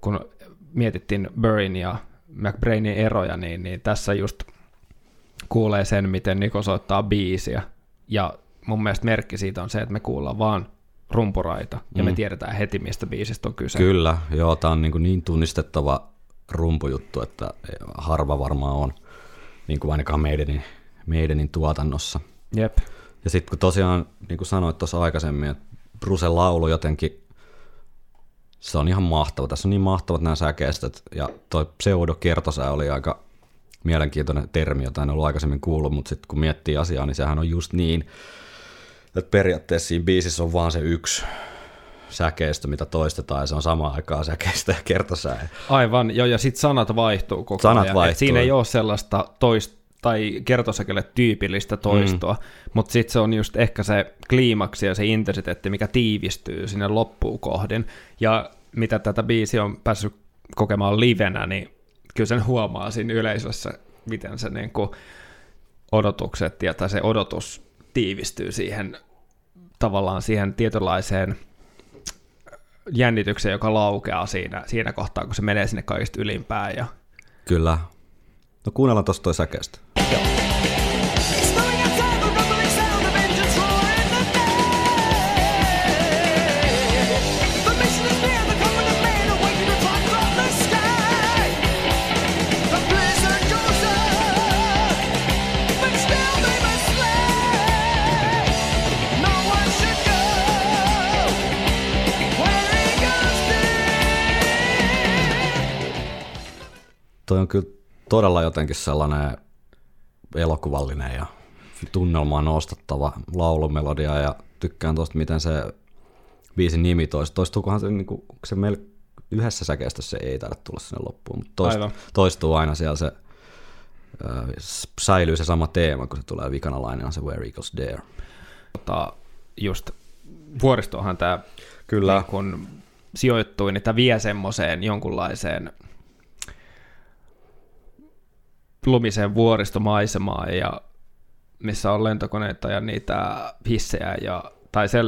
kun mietittiin Burrin ja McBrainin eroja, niin, niin tässä just kuulee sen, miten Niko soittaa biisiä, ja mun mielestä merkki siitä on se, että me kuullaan vaan rumpuraita, ja me Mm. tiedetään heti, mistä biisistä on kyse. Kyllä, joo, tämä on niin, niin tunnistettava rumpujuttu, että harva varmaan on, niin kuin ainakaan meidänin, meidänin tuotannossa. Jep. Ja sitten kun tosiaan, niin kuin sanoit tuossa aikaisemmin, että Brusen laulu jotenkin, se on ihan mahtava. Tässä on niin mahtavat nämä säkeistöt, ja toi pseudokertosää oli aika mielenkiintoinen termi, jota en ollut aikaisemmin kuullut, mutta sitten kun miettii asiaa, niin sehän on just niin, että periaatteessa siinä biisissä on vaan se yksi säkeistö, mitä toistetaan, ja se on samaan aikaan säkeistö ja kertosää. Aivan, joo, ja sitten sanat vaihtuu koko Sanat ajan. Et vaihtuu. Siinä ei ole sellaista toist tai kertosäkelle tyypillistä toistoa, mm. mutta sitten se on just ehkä se kliimaksi ja se intensiteetti, mikä tiivistyy sinne loppuun kohdin. Ja mitä tätä biisiä on päässyt kokemaan livenä, niin kyllä sen huomaa siinä yleisössä, miten se niin kuin odotukset ja tai se odotus tiivistyy siihen tavallaan siihen tietynlaiseen jännitykseen, joka laukeaa siinä, siinä kohtaa, kun se menee sinne kaikista ylimpään. Ja... Kyllä. No kuunnellaan tuosta toi dare. Toi on kyllä todella jotenkin sellainen elokuvallinen ja tunnelmaa nostattava laulumelodia ja tykkään tuosta, miten se biisin nimi toistuu. Toistuukohan se, niin kuin, se meillä yhdessä säkeistössä se ei taida tulla sinne loppuun, mutta toist, Aivan. toistuu aina siellä se, äh, säilyy se sama teema, kun se tulee vikana lainen, on se Where Eagles Dare. Tota, just vuoristohan tämä Kyllä. niin kun sijoittui, niin tämä vie semmoiseen jonkunlaiseen lumiseen vuoristomaisemaan, ja missä on lentokoneita ja niitä hissejä, ja, tai se,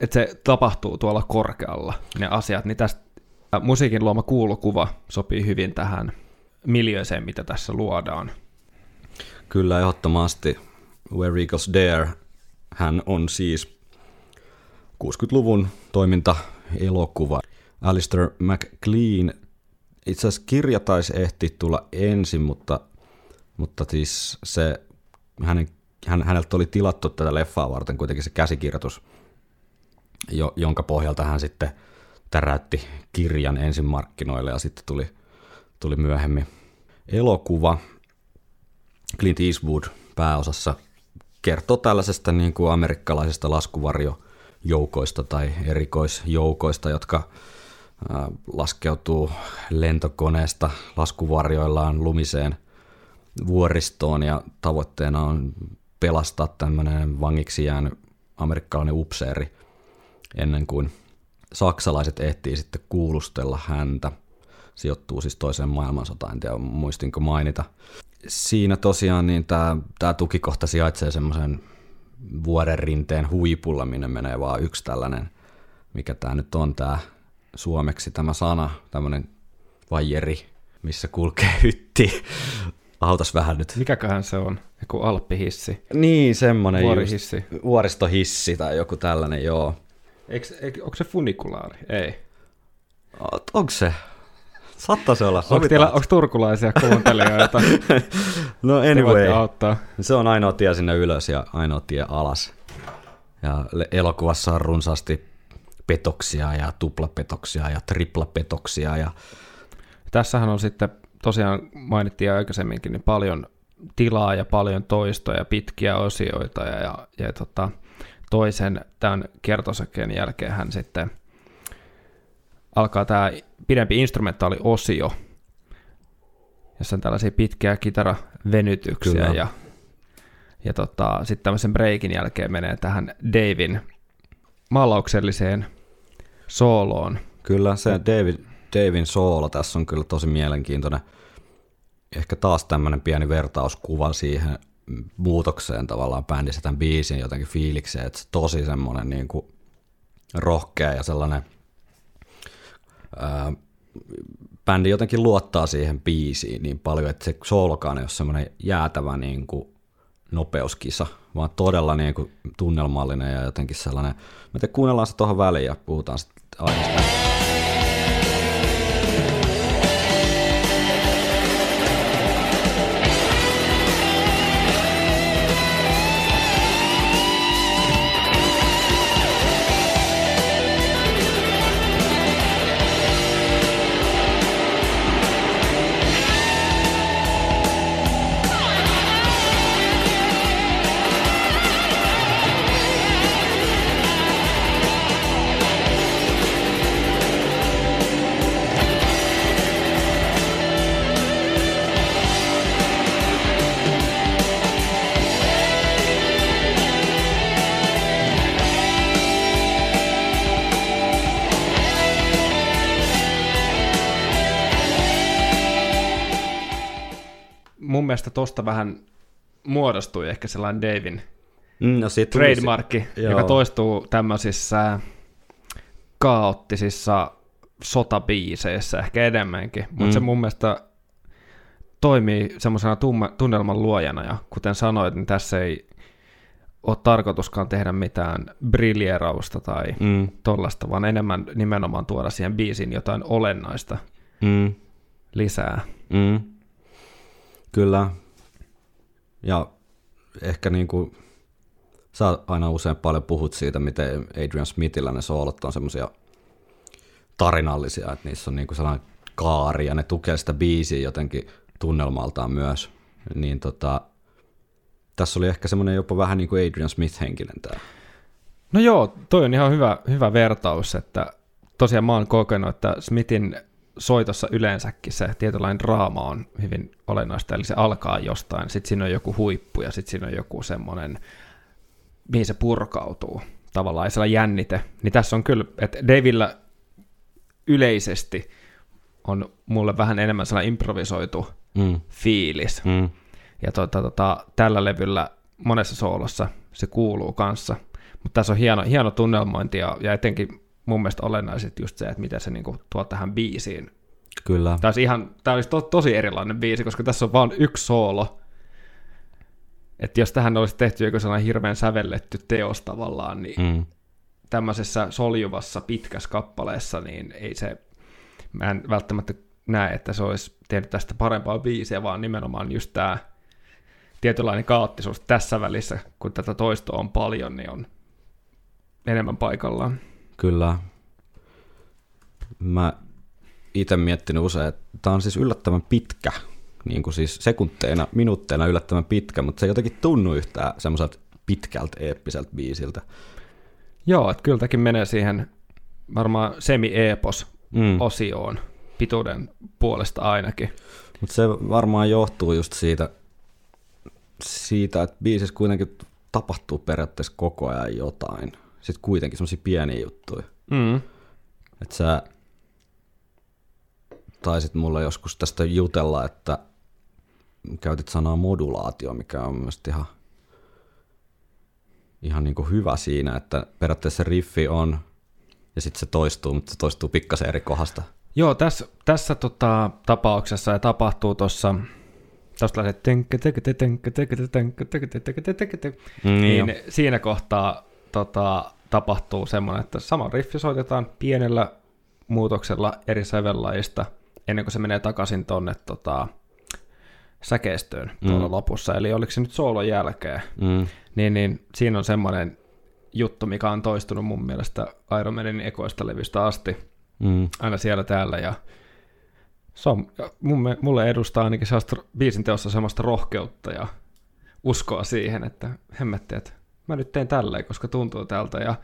että se tapahtuu tuolla korkealla, ne asiat, niin tästä musiikin luoma kuulukuva sopii hyvin tähän miljööseen, mitä tässä luodaan. Kyllä, ehdottomasti. Where Eagles Dare, hän on siis 60-luvun toiminta-elokuva. Alistair McLean, itse asiassa kirja taisi ehti tulla ensin, mutta, mutta siis se, hänen, hän, häneltä oli tilattu tätä leffaa varten kuitenkin se käsikirjoitus, jo, jonka pohjalta hän sitten täräytti kirjan ensin markkinoille ja sitten tuli, tuli myöhemmin elokuva. Clint Eastwood pääosassa kertoo tällaisesta niin kuin amerikkalaisista laskuvarjojoukoista tai erikoisjoukoista, jotka laskeutuu lentokoneesta laskuvarjoillaan lumiseen vuoristoon ja tavoitteena on pelastaa tämmöinen vangiksi jäänyt amerikkalainen upseeri ennen kuin saksalaiset ehtii sitten kuulustella häntä. sijoittuu siis toiseen maailmansotaan, en tiedä muistinko mainita. Siinä tosiaan niin tämä, tämä tukikohta sijaitsee semmoisen vuoren rinteen huipulla, minne menee vaan yksi tällainen, mikä tämä nyt on tämä suomeksi tämä sana, tämmöinen vajeri, missä kulkee hytti. Autas vähän nyt. Mikäköhän se on? Joku alppihissi. Niin, semmoinen Vuorihissi. Just, vuoristohissi tai joku tällainen, joo. Eikö, eikö, onko se funikulaari? Ei. Onko se? Saattaa se olla. Onko, teillä, onko turkulaisia kuuntelijoita? [LAUGHS] No anyway, auttaa. se on ainoa tie sinne ylös ja ainoa tie alas. Ja elokuvassa on runsaasti petoksia ja tuplapetoksia ja triplapetoksia ja Tässähän on sitten, tosiaan mainittiin aikaisemminkin, niin paljon tilaa ja paljon toistoja, pitkiä osioita ja, ja, ja tota, toisen tämän kertosäkeen jälkeen hän sitten alkaa tämä pidempi instrumentaaliosio, jossa on tällaisia pitkiä kitaravenytyksiä Kyllä. ja, ja tota, sitten tämmöisen breikin jälkeen menee tähän Davin maalaukselliseen sooloon. Kyllä se David, Davin soolo tässä on kyllä tosi mielenkiintoinen. Ehkä taas tämmöinen pieni vertauskuva siihen muutokseen tavallaan bändissä tämän biisin jotenkin fiilikseen, että se tosi semmoinen niin kuin rohkea ja sellainen ää, bändi jotenkin luottaa siihen biisiin niin paljon, että se soolokaan ei ole semmoinen jäätävä niin kuin nopeuskisa, vaan todella niin kuin tunnelmallinen ja jotenkin sellainen. Me te kuunnellaan se tuohon väliin ja puhutaan sitten aiheesta. Mun mielestä tosta vähän muodostui ehkä sellainen Davin Mm, no trademarkki, se- joka toistuu tämmöisissä kaoottisissa sotabiiseissä ehkä enemmänkin, mutta Mm. se mun mielestä toimii semmoisena tunnelman luojana, ja kuten sanoit, niin tässä ei ole tarkoituskaan tehdä mitään briljerausta tai Mm, tollasta, vaan enemmän nimenomaan tuoda siihen biisiin jotain olennaista mm, lisää. mm. Kyllä. Ja ehkä niin kuin, sä aina usein paljon puhut siitä, miten Adrian Smithillä ne soolot on semmoisia tarinallisia, että niissä on niin kuin sellainen kaari ja ne tukee sitä biisiä jotenkin tunnelmaltaan myös. Niin tota, tässä oli ehkä semmoinen jopa vähän niin kuin Adrian Smith-henkinen tämä. No joo, toi on ihan hyvä, hyvä vertaus, että tosiaan mä oon kokenut, että Smithin soitossa yleensäkin se tietynlainen draama on hyvin olennaista, eli se alkaa jostain, sitten siinä on joku huippu ja sitten siinä on joku semmoinen, mihin se purkautuu, tavallaan ja jännite. Niin tässä on kyllä, että Davilla yleisesti on mulle vähän enemmän sellainen improvisoitu Mm, fiilis. mm, Ja tota, tota, tällä levyllä monessa soolossa se kuuluu kanssa. Mutta tässä on hieno, hieno tunnelmointi ja, ja etenkin mun mielestä olennaiset just se, että miten se niinku tuo tähän biisiin. kyllä. Tämä olisi, ihan, tämä olisi to, tosi erilainen biisi, koska tässä on vain yksi soolo. Että jos tähän olisi tehty joku sellainen hirveän sävelletty teos tavallaan, niin mm. Mm, tämmöisessä soljuvassa pitkässä kappaleessa, niin ei se, mä en välttämättä näe, että se olisi tehnyt tästä parempaa biisiä, vaan nimenomaan just tämä tietynlainen kaoottisuus tässä välissä, kun tätä toistoa on paljon, niin on enemmän paikallaan. Kyllä. Mä itse miettinyt usein, että tämä on siis yllättävän pitkä, niin kuin siis sekunteina, minuutteina yllättävän pitkä, mutta se ei jotenkin tunnu yhtään semmoiselta pitkältä eeppiseltä biisiltä. Joo, että kyllä tämäkin menee siihen varmaan semi-epos-osioon Mm. pituuden puolesta ainakin. Mutta se varmaan johtuu just siitä, siitä, että biisissä kuitenkin tapahtuu periaatteessa koko ajan jotain sitten kuitenkin semmoisia pieniä juttuja. Mm. Että sä taisit mulle joskus tästä jutella, että käytit sanaa modulaatio, mikä on myös ihan, ihan niin kuin hyvä siinä, että periaatteessa se riffi on ja sitten se toistuu, mutta se toistuu pikkasen eri kohdasta. Joo, tässä, tässä tota, tapauksessa ja tapahtuu tuossa tuosta lähtee niin, niin siinä kohtaa tota, tapahtuu semmoinen, että sama riffi soitetaan pienellä muutoksella eri sävellajista ennen kuin se menee takaisin tonne tota, säkeistöön tuolla Mm. lopussa. Eli oliko se nyt soolon jälkeen, Mm, niin, niin siinä on semmoinen juttu, mikä on toistunut mun mielestä Iron Maiden ekoista levystä asti mm, aina siellä täällä ja se on, mun, mulle edustaa ainakin sellaista biisin teossa semmoista rohkeutta ja uskoa siihen, että hemmetti, että mä nyt teen tälleen, koska tuntuu tältä ja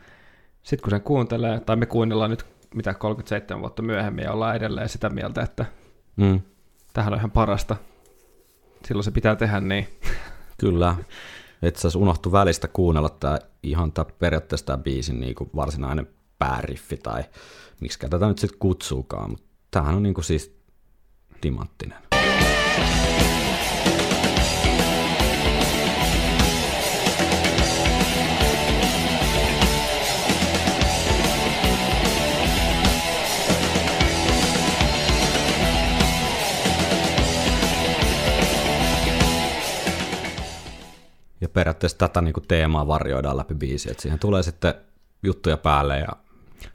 sitten kun sen kuuntelee, tai me kuunnellaan nyt mitä 37 vuotta myöhemmin ja ollaan edelleen sitä mieltä, että mm. tähän on ihan parasta, silloin se pitää tehdä niin. [LAUGHS] Kyllä. Et sä unohtu välistä kuunnella tää ihan tää periaatteessa tää biisin niinku varsinainen pääriffi tai miksi tätä nyt sitten kutsuukaan, mutta tämähän on niinku siis timanttinen. Periaatteessa tätä niinku teemaa varjoidaan läpi biisiä, että siihen tulee sitten juttuja päälle ja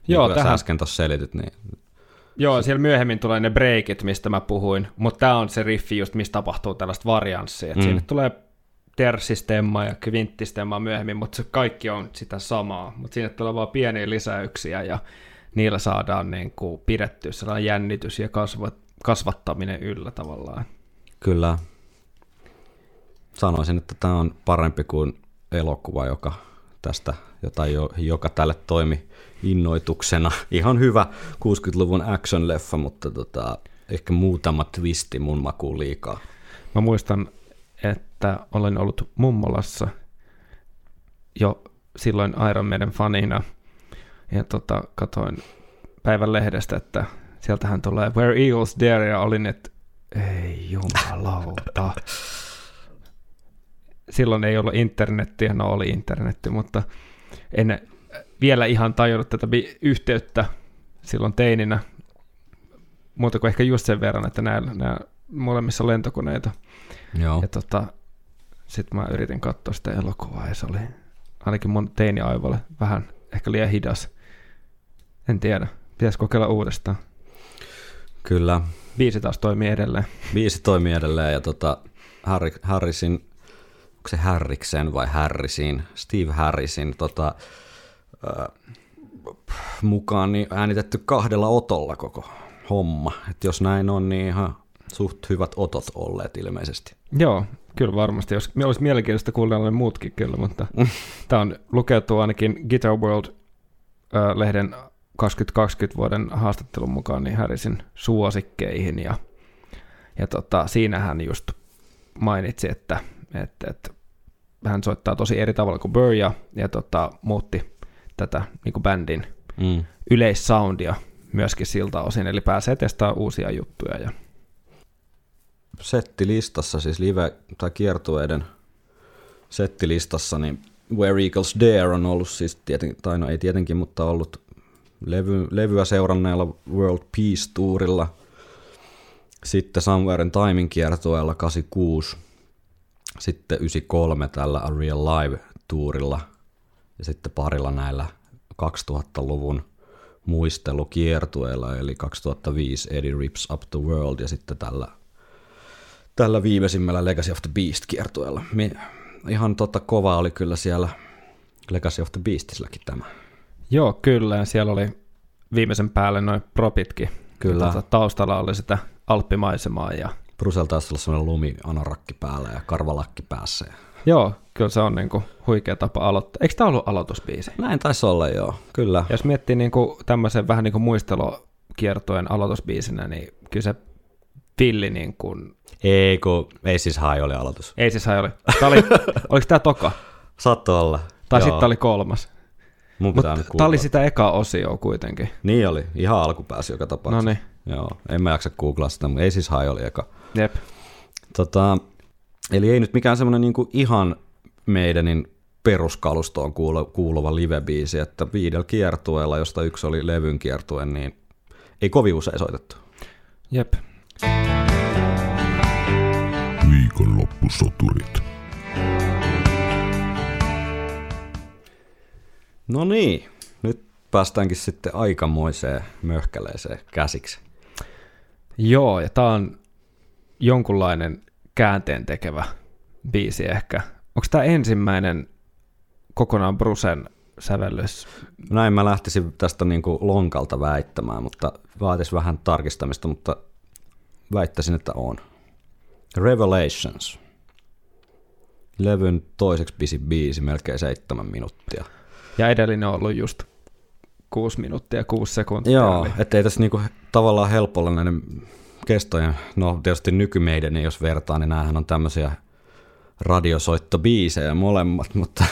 Joo, niin kuin sä tähän- äsken tuossa selitit, niin Joo, siellä myöhemmin tulee ne breakit, mistä mä puhuin, mutta tämä on se riffi just, missä tapahtuu tällaista varianssia. Mm. Sinne tulee terssistemma ja kvinttistemma myöhemmin, mutta se kaikki on sitä samaa. Mutta sinne tulee vaan pieniä lisäyksiä ja niillä saadaan niin kuin pidettyä sellainen jännitys ja kasvat, kasvattaminen yllä tavallaan. Kyllä. Sanoisin, että tämä on parempi kuin elokuva, joka tästä, jota jo, joka tälle toimi innoituksena. [LAUGHS] Ihan hyvä 60-luvun action-leffa, mutta tota, ehkä muutama twisti mun makuun liikaa. Mä muistan, että olen ollut mummolassa jo silloin Iron Maiden fanina ja tota, katoin päivän lehdestä, että sieltähän tulee Where Eagles Dare ja olin, että ei jumalauta. [LAUGHS] Silloin ei ollut internettiä, no oli internetti, mutta en vielä ihan tajunnut tätä yhteyttä silloin teininä, muuta kuin ehkä just sen verran, että nämä, nämä molemmissa on lentokoneita. Joo. Ja tota, sitten mä yritin katsoa sitä elokuvaa ja se oli ainakin mun teiniaivolle vähän ehkä liian hidas. En tiedä. Pitäisi kokeilla uudestaan. Kyllä. Biisi taas toimii edelleen. Biisi toimii edelleen ja tota, Harri, Harrisin, onko se Harriksen vai Harrisin, Steve Harrisin tota, äh, mukaan niin äänitetty kahdella otolla koko homma. Et jos näin on, niin ihan suht hyvät otot olleet ilmeisesti. Joo, kyllä varmasti. Jos, olisi mielenkiintoista kuulla ne muutkin kyllä, mutta [LAUGHS] tämä on lukeutuu ainakin Guitar World-lehden 2020 vuoden haastattelun mukaan niin Harrisin suosikkeihin ja, ja tota, siinä hän just mainitsi, että, että, että hän soittaa tosi eri tavalla kuin Burr ja, ja tota, muutti tätä niin kuin bändin Mm. yleissoundia myöskin siltä osin, eli pääsee testaamaan uusia juttuja. Ja... Settilistassa, siis live- tai kiertueiden settilistassa, niin Where Eagles Dare on ollut siis, tieten, tai no ei tietenkin, mutta ollut levy, levyä seuranneella World Peace Tourilla, sitten Somewhere in Timein kiertueella 86, sitten 93 tällä A Real Live Tourilla ja sitten parilla näillä 2000-luvun muistelukiertueilla, eli 2005 Eddie Rips Up the World ja sitten tällä, tällä viimeisimmällä Legacy of the Beast kiertueella. Mi- Ihan tota kova oli kyllä siellä Legacy of the Beastissäkin tämä. Joo, kyllä, ja siellä oli viimeisen päälle noin propitkin. Kyllä. Tota, taustalla oli sitä alppimaisemaa ja Brusel taisi olla sellainen lumi-anorakki päällä ja karvalakki päässä. joo, kyllä se on niinku huikea tapa aloittaa. Eikö tämä ollut aloitusbiisi? Näin taisi olla joo, kyllä. Jos miettii niinku tämmöisen vähän niin kuin muistelokiertojen aloitusbiisinä, niin kyllä se Villi niin kuin, Ei, kun, ei siis hai oli aloitus. ei siis oli. Tää oli, [LAUGHS] oliko tämä toka? Saattoi olla. Tai sitten oli kolmas. Mun nyt tämä oli sitä eka osioa kuitenkin. Niin oli, ihan alkupääsi joka No tapauksessa. niin. Joo, en mä jaksa googlaa sitä, mutta ei siis High oli eka. Jep. Tota, eli ei nyt mikään semmoinen niinku ihan meidänin peruskalustoon kuulu- kuuluva live-biisi, että viidellä kiertueella, josta yksi oli levyn kiertue, niin ei kovin usein soitettu. Jep. Viikonloppusoturit. No niin, nyt päästäänkin sitten aikamoiseen möhkäleeseen käsiksi. Joo, ja tää on jonkunlainen käänteen tekevä biisi ehkä. Onko tämä ensimmäinen kokonaan Brusen sävellys? Näin mä lähtisin tästä niin kuin lonkalta väittämään, mutta vaatisi vähän tarkistamista, mutta väittäisin, että on. Revelations. Levyn toiseksi pisi biisi, melkein seitsemän minuuttia. Ja edellinen on ollut just 6 minuuttia, 6 sekuntia. Joo, Eli, ettei tässä niinku tavallaan helppo olla näiden kestojen, no tietysti nykymeidän, niin jos vertaa, niin näähän on tämmöisiä radiosoittobiisejä molemmat, [LAUGHS] mutta,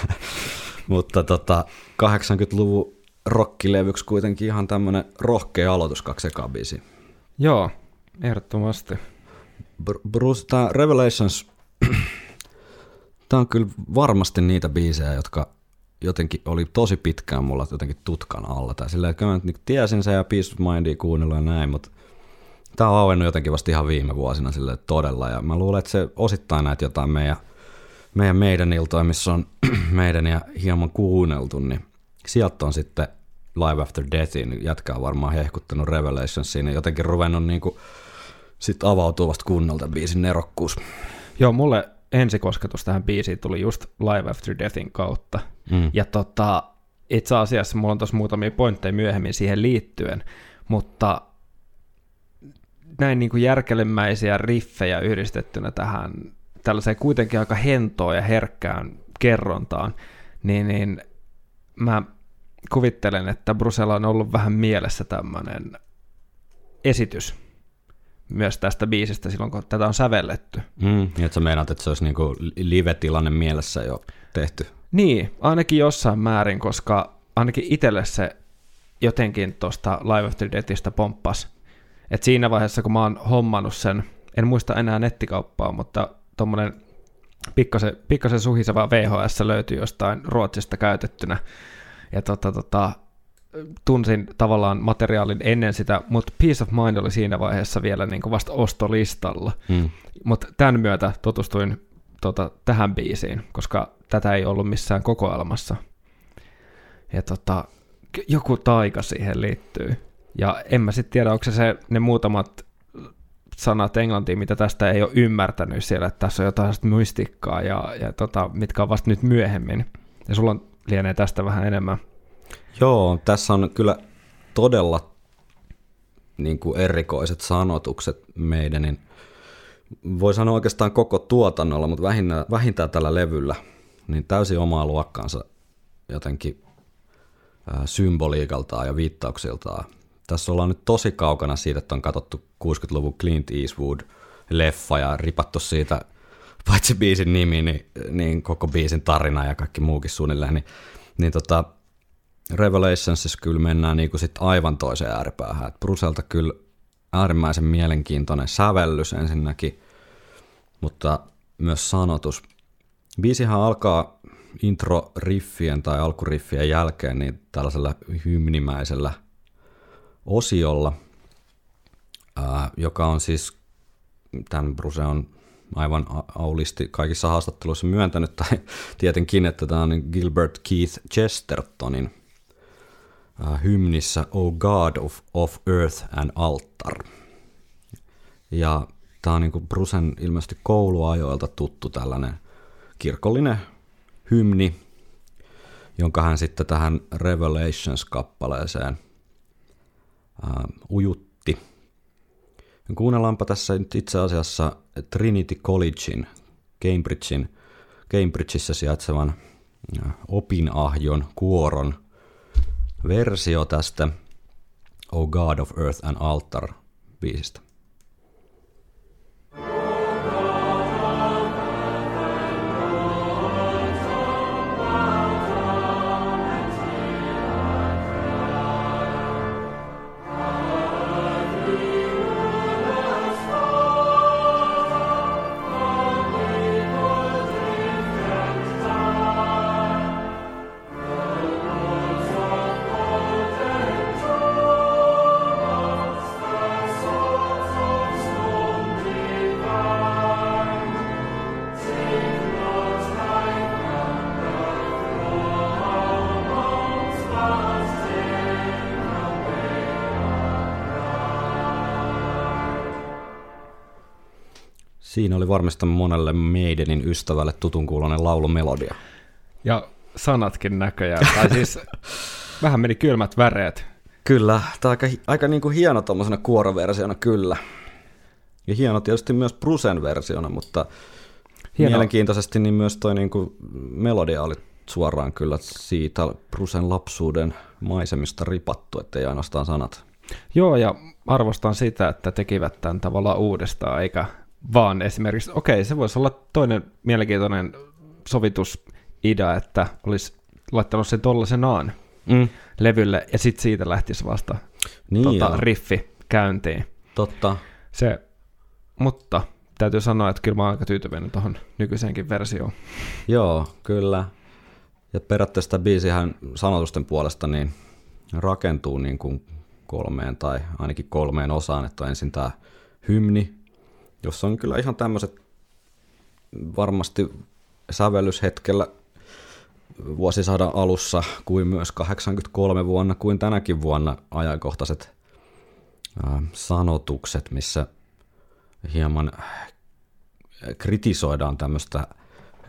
mutta tota, 80-luvun rockilevyksi kuitenkin ihan tämmöinen rohkea aloitus kaksi ekaa biisiä. joo, ehdottomasti. Br- Bruce, tämä Revelations, [CLEARS THROAT] tämä on kyllä varmasti niitä biisejä, jotka jotenkin oli tosi pitkään mulla jotenkin tutkan alla. Tai silleen, että kyllä mä nyt niinku tiesin sen ja Peace of Mindia kuunnella ja näin, mutta tämä on auennut jotenkin vasta ihan viime vuosina sille todella. Ja mä luulen, että se osittain näitä jotain meidän, meidän meidän iltoja, missä on [CLEARS THROAT] meidän ja hieman kuunneltu, niin sieltä on sitten Live After Deathin on varmaan hehkuttanut Revelationsiin ja jotenkin ruvennut niinku sitten avautuu vasta kunnolta biisin nerokkuus. Joo, mulle ensikosketus tähän biisiin tuli just Live After Deathin kautta. Mm. Ja tota, itse asiassa mulla on tuossa muutamia pointteja myöhemmin siihen liittyen, mutta näin niin kuin järkelemäisiä riffejä yhdistettynä tähän tällaiseen kuitenkin aika hentoon ja herkkään kerrontaan, niin, niin mä kuvittelen, että Brusella on ollut vähän mielessä tämmöinen esitys myös tästä biisistä silloin, kun tätä on sävelletty. Mm, niin että sä meinaat, että se olisi niinku live-tilanne mielessä jo tehty. Niin, ainakin jossain määrin, koska ainakin itselle se jotenkin tuosta Live After Deathistä pomppas. Et siinä vaiheessa, kun mä oon hommannut sen, en muista enää nettikauppaa, mutta tuommoinen pikkasen, pikkasen suhiseva VHS löytyi jostain Ruotsista käytettynä. Ja tota, tota, tunsin tavallaan materiaalin ennen sitä, mutta Peace of Mind oli siinä vaiheessa vielä niin kuin vasta ostolistalla. Mm. Mutta tämän myötä tutustuin tota, tähän biisiin, koska tätä ei ollut missään kokoelmassa. Ja tota, joku taika siihen liittyy. Ja en mä sitten tiedä, onko se, se ne muutamat sanat englantiin, mitä tästä ei ole ymmärtänyt siellä, että tässä on jotain mystikkaa, ja, ja tota, mitkä on vasta nyt myöhemmin. Ja sulla on, lienee tästä vähän enemmän. Joo, tässä on kyllä todella niin kuin erikoiset sanotukset meidän, niin voi sanoa oikeastaan koko tuotannolla, mutta vähintään, vähintään tällä levyllä, niin täysin omaa luokkaansa jotenkin symboliikaltaan ja viittauksiltaan. Tässä ollaan nyt tosi kaukana siitä, että on katsottu 60-luvun Clint Eastwood-leffa ja ripattu siitä, paitsi biisin nimi, niin, niin koko biisin tarina ja kaikki muukin suunnilleen, niin, niin tota, Revelationsissa kyllä mennään niin kuin sit aivan toiseen ääripäähän. Bruselta kyllä äärimmäisen mielenkiintoinen sävellys ensinnäkin, mutta myös sanotus. Biisihän alkaa intro-riffien tai alkuriffien jälkeen niin tällaisella hymnimäisellä osiolla, ää, joka on siis, tämän Bruse on aivan aulisti kaikissa haastatteluissa myöntänyt, tai [LAUGHS] tietenkin, että tämä on Gilbert Keith Chestertonin äh, hymnissä O God of, of Earth and Altar. Ja tämä on niinku Brusen ilmeisesti kouluajoilta tuttu tällainen kirkollinen hymni, jonka hän sitten tähän Revelations-kappaleeseen äh, ujutti. Kuunnellaanpa tässä nyt itse asiassa Trinity Collegein, Cambridgein, Cambridgeissa sijaitsevan opinahjon kuoron versio tästä O God of Earth and Altar biisistä. Oli varmasti monelle Maidenin ystävälle tutun kuulonen laulumelodia. Ja sanatkin näköjään. tai siis [LAUGHS] vähän meni kylmät väreet. Kyllä, tämä aika, aika niin kuin hieno tuommoisena kuoroversiona kyllä. Ja hieno tietysti myös Brusen versiona, mutta hieno. Mielenkiintoisesti niin myös toi niin kuin melodia oli suoraan kyllä siitä Brusen lapsuuden maisemista ripattu, ettei ainoastaan sanat. Joo, ja arvostan sitä, että tekivät tämän tavallaan uudestaan, eikä vaan esimerkiksi, okei, se voisi olla toinen mielenkiintoinen sovitusidea, että olisi laittanut sen tollasenaan Mm. levylle, ja sitten siitä lähtisi vasta Niin tota, joo, riffi käyntiin. totta. Se, mutta täytyy sanoa, että kyllä mä oon aika tyytyväinen tuohon nykyiseenkin versioon. Joo, kyllä. Ja periaatteessa tämä biisihän sanotusten puolesta niin rakentuu niin kuin kolmeen tai ainakin kolmeen osaan, että on ensin tämä hymni, jossa on kyllä ihan tämmöiset varmasti sävellyshetkellä vuosisadan alussa kuin myös 83 vuonna kuin tänäkin vuonna ajankohtaiset sanotukset, missä hieman kritisoidaan tämmöistä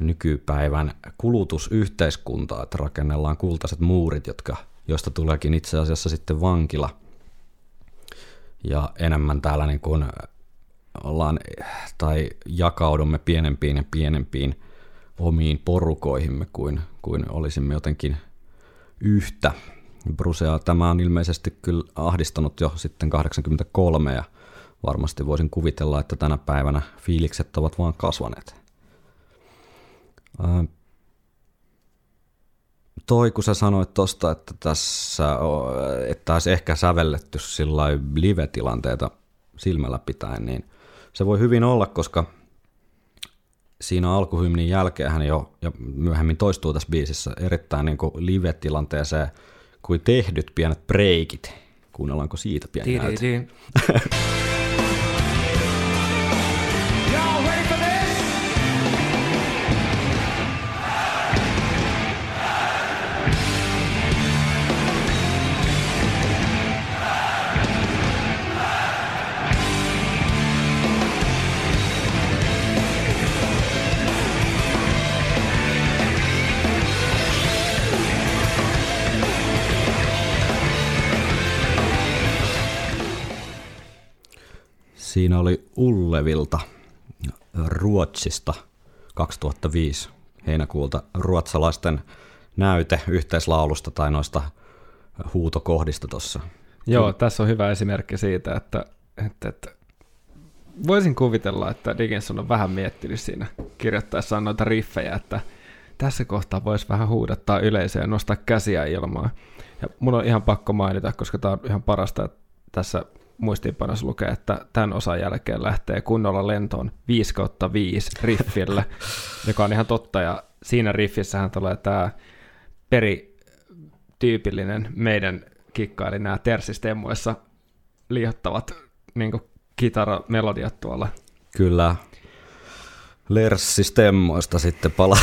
nykypäivän kulutusyhteiskuntaa, että rakennellaan kultaiset muurit, jotka, joista tuleekin itse asiassa sitten vankila. Ja enemmän täällä niin kuin ollaan tai jakaudumme pienempiin ja pienempiin omiin porukoihimme kuin, kuin olisimme jotenkin yhtä. Brusea tämä on ilmeisesti kyllä ahdistanut jo sitten 83 ja varmasti voisin kuvitella, että tänä päivänä fiilikset ovat vaan kasvaneet. Ää, toi, kun sä sanoit tosta, että tässä että olisi ehkä sävelletty sillä live-tilanteita silmällä pitäen, niin se voi hyvin olla, koska siinä alkuhymnin jälkeen hän jo ja myöhemmin toistuu tässä biisissä erittäin niin kuin live-tilanteeseen kuin tehdyt pienet breikit. Kuunnellaanko siitä pieni näyte? [LAUGHS] Siinä oli Ullevilta Ruotsista 2005 heinäkuulta ruotsalaisten näyte yhteislaulusta tai noista huutokohdista tuossa. Joo, tässä on hyvä esimerkki siitä, että, että, että voisin kuvitella, että Dickinson on vähän miettinyt siinä kirjoittaessaan noita riffejä, että tässä kohtaa voisi vähän huudattaa yleisöä ja nostaa käsiä ilmaan. Ja mun on ihan pakko mainita, koska tämä on ihan parasta, että tässä muistiinpanossa lukee, että tämän osan jälkeen lähtee kunnolla lentoon 5 kautta 5 riffillä, [LAUGHS] joka on ihan totta. Ja siinä riffissähän tulee tämä perityypillinen meidän kikka, eli nämä tersistemmoissa liihottavat niin kitaramelodiat tuolla. Kyllä lerssistemmoista sitten pala-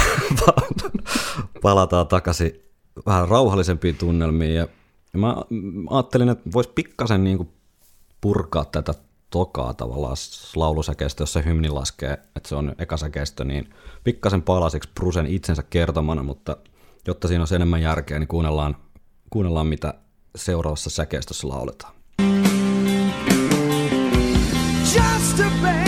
[LAUGHS] palataan takaisin vähän rauhallisempiin tunnelmiin. Ja mä ajattelin, että voisi pikkasen niin kuin purkaa tätä tokaa tavallaan laulusäkeistä, jos se hymni laskee, että se on ekasäkeistö, niin pikkasen palasiksi Brusen itsensä kertomana, mutta jotta siinä olisi enemmän järkeä, niin kuunnellaan, kuunnellaan mitä seuraavassa säkeistössä lauletaan. Just a babe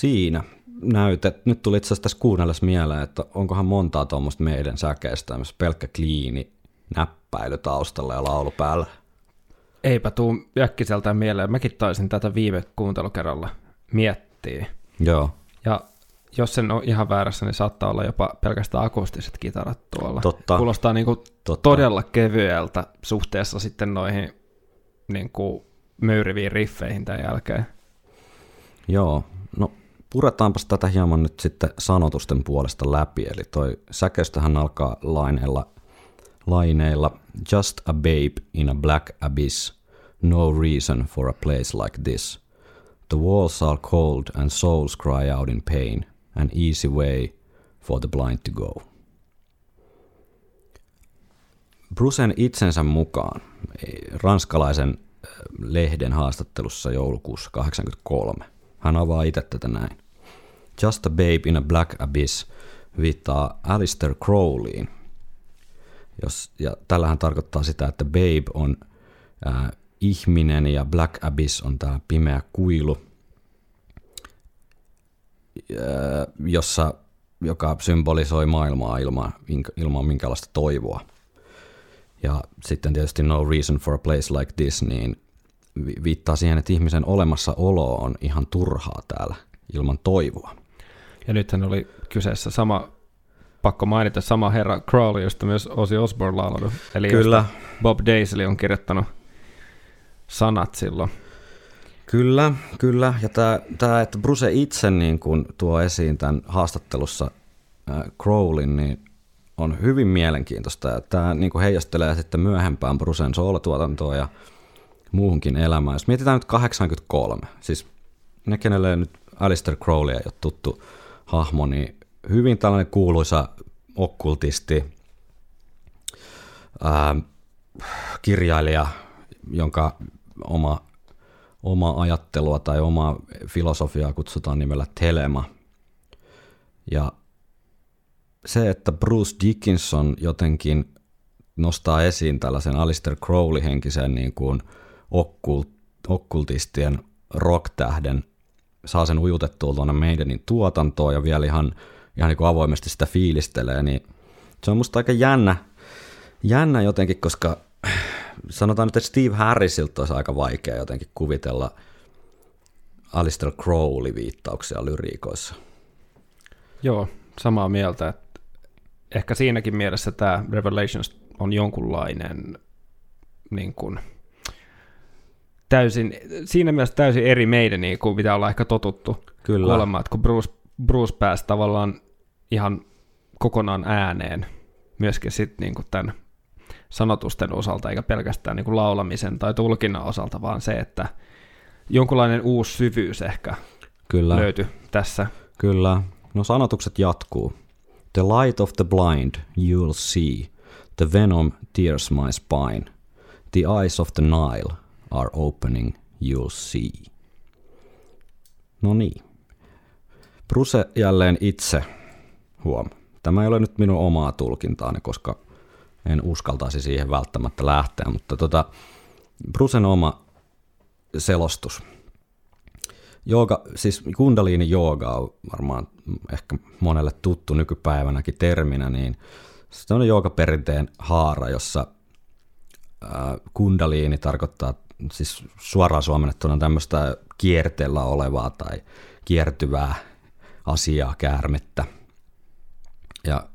Siinä näyte. Nyt tuli itse asiassa tässä kuunnellessa mieleen, että onkohan montaa tuommoista meidän säkeistä, missä pelkkä kliini näppäily taustalla ja laulu päällä. Eipä tuu äkkiseltään mieleen. Mäkin taisin tätä viime kuuntelukerralla miettiä. Joo, Ja jos sen on ihan väärässä, niin saattaa olla jopa pelkästään akustiset kitarat tuolla. Totta. Kuulostaa niin kuin Totta. todella kevyeltä suhteessa sitten noihin niin kuin möyriviin riffeihin tämän jälkeen. joo. Puretaanpas tätä hieman nyt sitten sanotusten puolesta läpi. Eli toi säkeistöhän alkaa laineilla, laineilla Just a babe in a black abyss, no reason for a place like this. The walls are cold and souls cry out in pain, an easy way for the blind to go. Brucen itsensä mukaan ranskalaisen lehden haastattelussa joulukuussa 1983. Hän avaa itse tätä näin. Just a babe in a black abyss viittaa Alistair Crowleyin. Jos, ja tällähän tarkoittaa sitä, että babe on äh, ihminen ja black abyss on tämä pimeä kuilu, äh, jossa, joka symbolisoi maailmaa ilman, ilman minkäänlaista toivoa. Ja sitten tietysti No Reason for a Place Like This, niin viittaa siihen, että ihmisen olemassaolo on ihan turhaa täällä ilman toivoa. Ja nythän oli kyseessä sama, pakko mainita, sama herra Crowley, josta myös Ozzy Osbourne laulanut. Eli Kyllä. Bob Daisley on kirjoittanut sanat silloin. Kyllä, kyllä. Ja tämä, että Bruce itse niin kun tuo esiin tämän haastattelussa äh, Crowlin, niin on hyvin mielenkiintoista. Tämä niin heijastelee sitten myöhempään Brucen soolotuotantoon ja muuhunkin elämään. Jos mietitään nyt 83, siis ne, kenelle nyt Alistair Crowley ei ole tuttu hahmo, niin hyvin tällainen kuuluisa okkultisti, ää, kirjailija, jonka oma, oma ajattelua tai oma filosofiaa kutsutaan nimellä Telema. Ja se, että Bruce Dickinson jotenkin nostaa esiin tällaisen Alistair Crowley-henkisen niin kuin okkult, okkultistien rock-tähden, saa sen ujutettua tuonne Maidenin tuotantoon ja vielä ihan, ihan niin kuin avoimesti sitä fiilistelee, niin se on musta aika jännä, jännä jotenkin, koska sanotaan nyt, että Steve Harrisilta olisi aika vaikea jotenkin kuvitella Alistair Crowley-viittauksia lyriikoissa. Joo, samaa mieltä. Että ehkä siinäkin mielessä tämä Revelations on jonkunlainen niin kuin, täysin, siinä mielessä täysin eri meidän, niin kuin mitä ollaan ehkä totuttu Kyllä. kuulemaan, että kun Bruce, Bruce pääsi tavallaan ihan kokonaan ääneen myöskin sitten niin kuin tämän sanotusten osalta, eikä pelkästään niin kuin laulamisen tai tulkinnan osalta, vaan se, että jonkunlainen uusi syvyys ehkä Kyllä. löytyi tässä. Kyllä. No sanotukset jatkuu. The light of the blind you'll see. The venom tears my spine. The eyes of the Nile are opening, you'll see. No niin. Bruce jälleen itse, huom. Tämä ei ole nyt minun omaa tulkintaani, koska en uskaltaisi siihen välttämättä lähteä, mutta tota, Brucen oma selostus. Jooga, siis kundaliini jooga on varmaan ehkä monelle tuttu nykypäivänäkin terminä, niin se on joogaperinteen haara, jossa kundaliini tarkoittaa siis suoraan suomennettuna tämmöistä kierteellä olevaa tai kiertyvää asiaa, käärmettä. Ja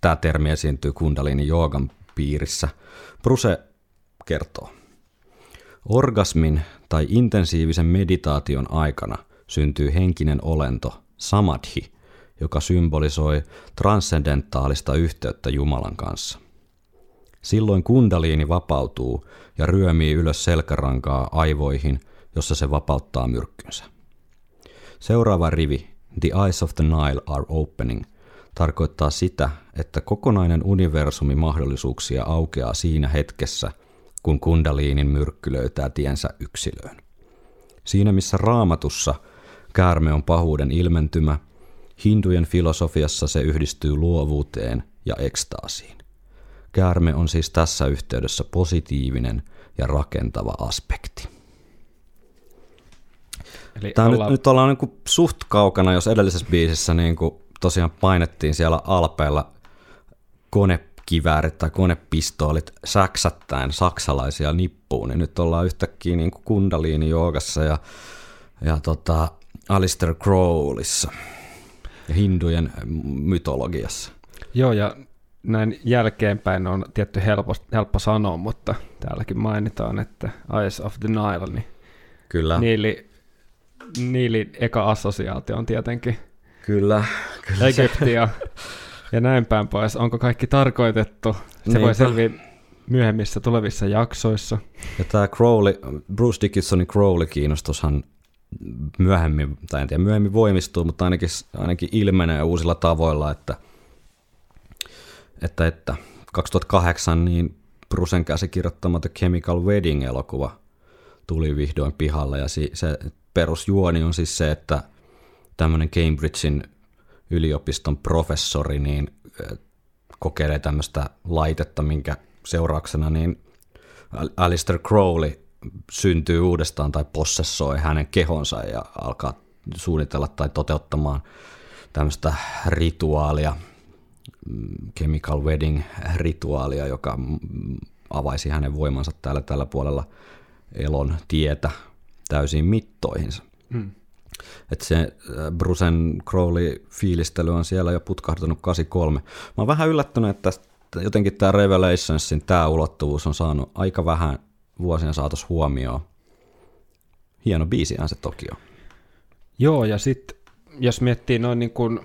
tämä termi esiintyy kundaliini joogan piirissä. Bruce kertoo. Orgasmin tai intensiivisen meditaation aikana syntyy henkinen olento, samadhi, joka symbolisoi transcendentaalista yhteyttä Jumalan kanssa. Silloin kundaliini vapautuu ja ryömii ylös selkärankaa aivoihin, jossa se vapauttaa myrkkynsä. Seuraava rivi, The Eyes of the Nile are opening, tarkoittaa sitä, että kokonainen universumi mahdollisuuksia aukeaa siinä hetkessä, kun kundaliinin myrkky löytää tiensä yksilöön. Siinä missä raamatussa käärme on pahuuden ilmentymä, hindujen filosofiassa se yhdistyy luovuuteen ja ekstaasiin. Käärme on siis tässä yhteydessä positiivinen ja rakentava aspekti. Eli Tää nyt, ollaan, nyt ollaan niin suht kaukana, jos edellisessä biisissä niin tosiaan painettiin siellä alpeilla konekiväärit tai konepistoolit säksättäen saksalaisia nippuun, niin nyt ollaan yhtäkkiä niin kundaliini joogassa ja, ja tota Alistair Crowleyssa ja hindujen mytologiassa. Joo, ja näin jälkeenpäin on tietty helppo, helppo sanoa, mutta täälläkin mainitaan, että Eyes of the Nile, niin Kyllä. Niili Niilin eka assosiaatio on tietenkin Kyllä, kyllä Egypti ja, näin päin pois. Onko kaikki tarkoitettu? Se Niinpä. voi selviä myöhemmissä tulevissa jaksoissa. Ja tämä Crowley, Bruce Dickinsonin Crowley-kiinnostushan myöhemmin, tai en tiedä myöhemmin voimistuu, mutta ainakin, ainakin ilmenee uusilla tavoilla, että, että, että 2008 niin Brucen käsikirjoittama The Chemical Wedding-elokuva tuli vihdoin pihalle, ja se perusjuoni on siis se, että tämmöinen Cambridgein yliopiston professori niin kokeilee tämmöistä laitetta, minkä seurauksena niin Al- Alistair Crowley syntyy uudestaan tai possessoi hänen kehonsa ja alkaa suunnitella tai toteuttamaan tämmöistä rituaalia, chemical wedding rituaalia, joka avaisi hänen voimansa täällä tällä puolella elon tietä täysiin mittoihinsa. Mm. Että se äh, Brucen Crowley-fiilistely on siellä jo putkahtanut 83. Mä oon vähän yllättynyt, että jotenkin tämä Revelationsin tämä ulottuvuus on saanut aika vähän vuosien saatossa huomioon. Hieno biisihän se toki on. Joo, ja sitten jos miettii noin niin kuin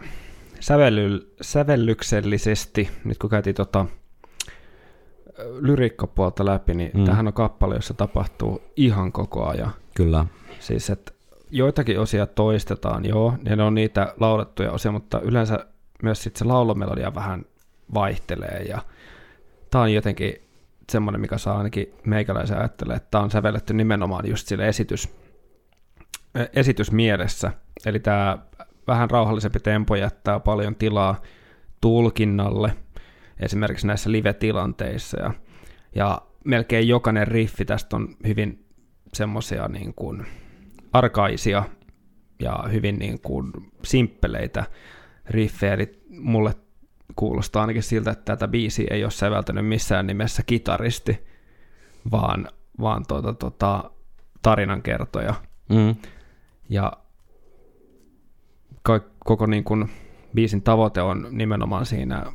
sävelly, sävellyksellisesti, nyt kun käytiin tota lyrikkapuolta läpi, niin Mm. tämähän on kappale, jossa tapahtuu ihan koko ajan. Kyllä. Siis, että joitakin osia toistetaan, joo, ne on niitä laulettuja osia, mutta yleensä myös sit se laulomelodia vähän vaihtelee, ja tämä on jotenkin semmoinen, mikä saa ainakin meikäläisen ajattelee, että tämä on sävelletty nimenomaan just sille esitys, ä, esitysmielessä, eli tämä vähän rauhallisempi tempo jättää paljon tilaa tulkinnalle, esimerkiksi näissä live-tilanteissa, ja, ja melkein jokainen riffi tästä on hyvin semmoisia niin kuin arkaisia ja hyvin niin kuin simppeleitä riffejä, eli mulle kuulostaa ainakin siltä, että tätä biisiä ei ole säveltänyt missään nimessä kitaristi, vaan, vaan tuota, tuota, tarinankertoja. Mm. Ja koko niin kuin biisin tavoite on nimenomaan siinä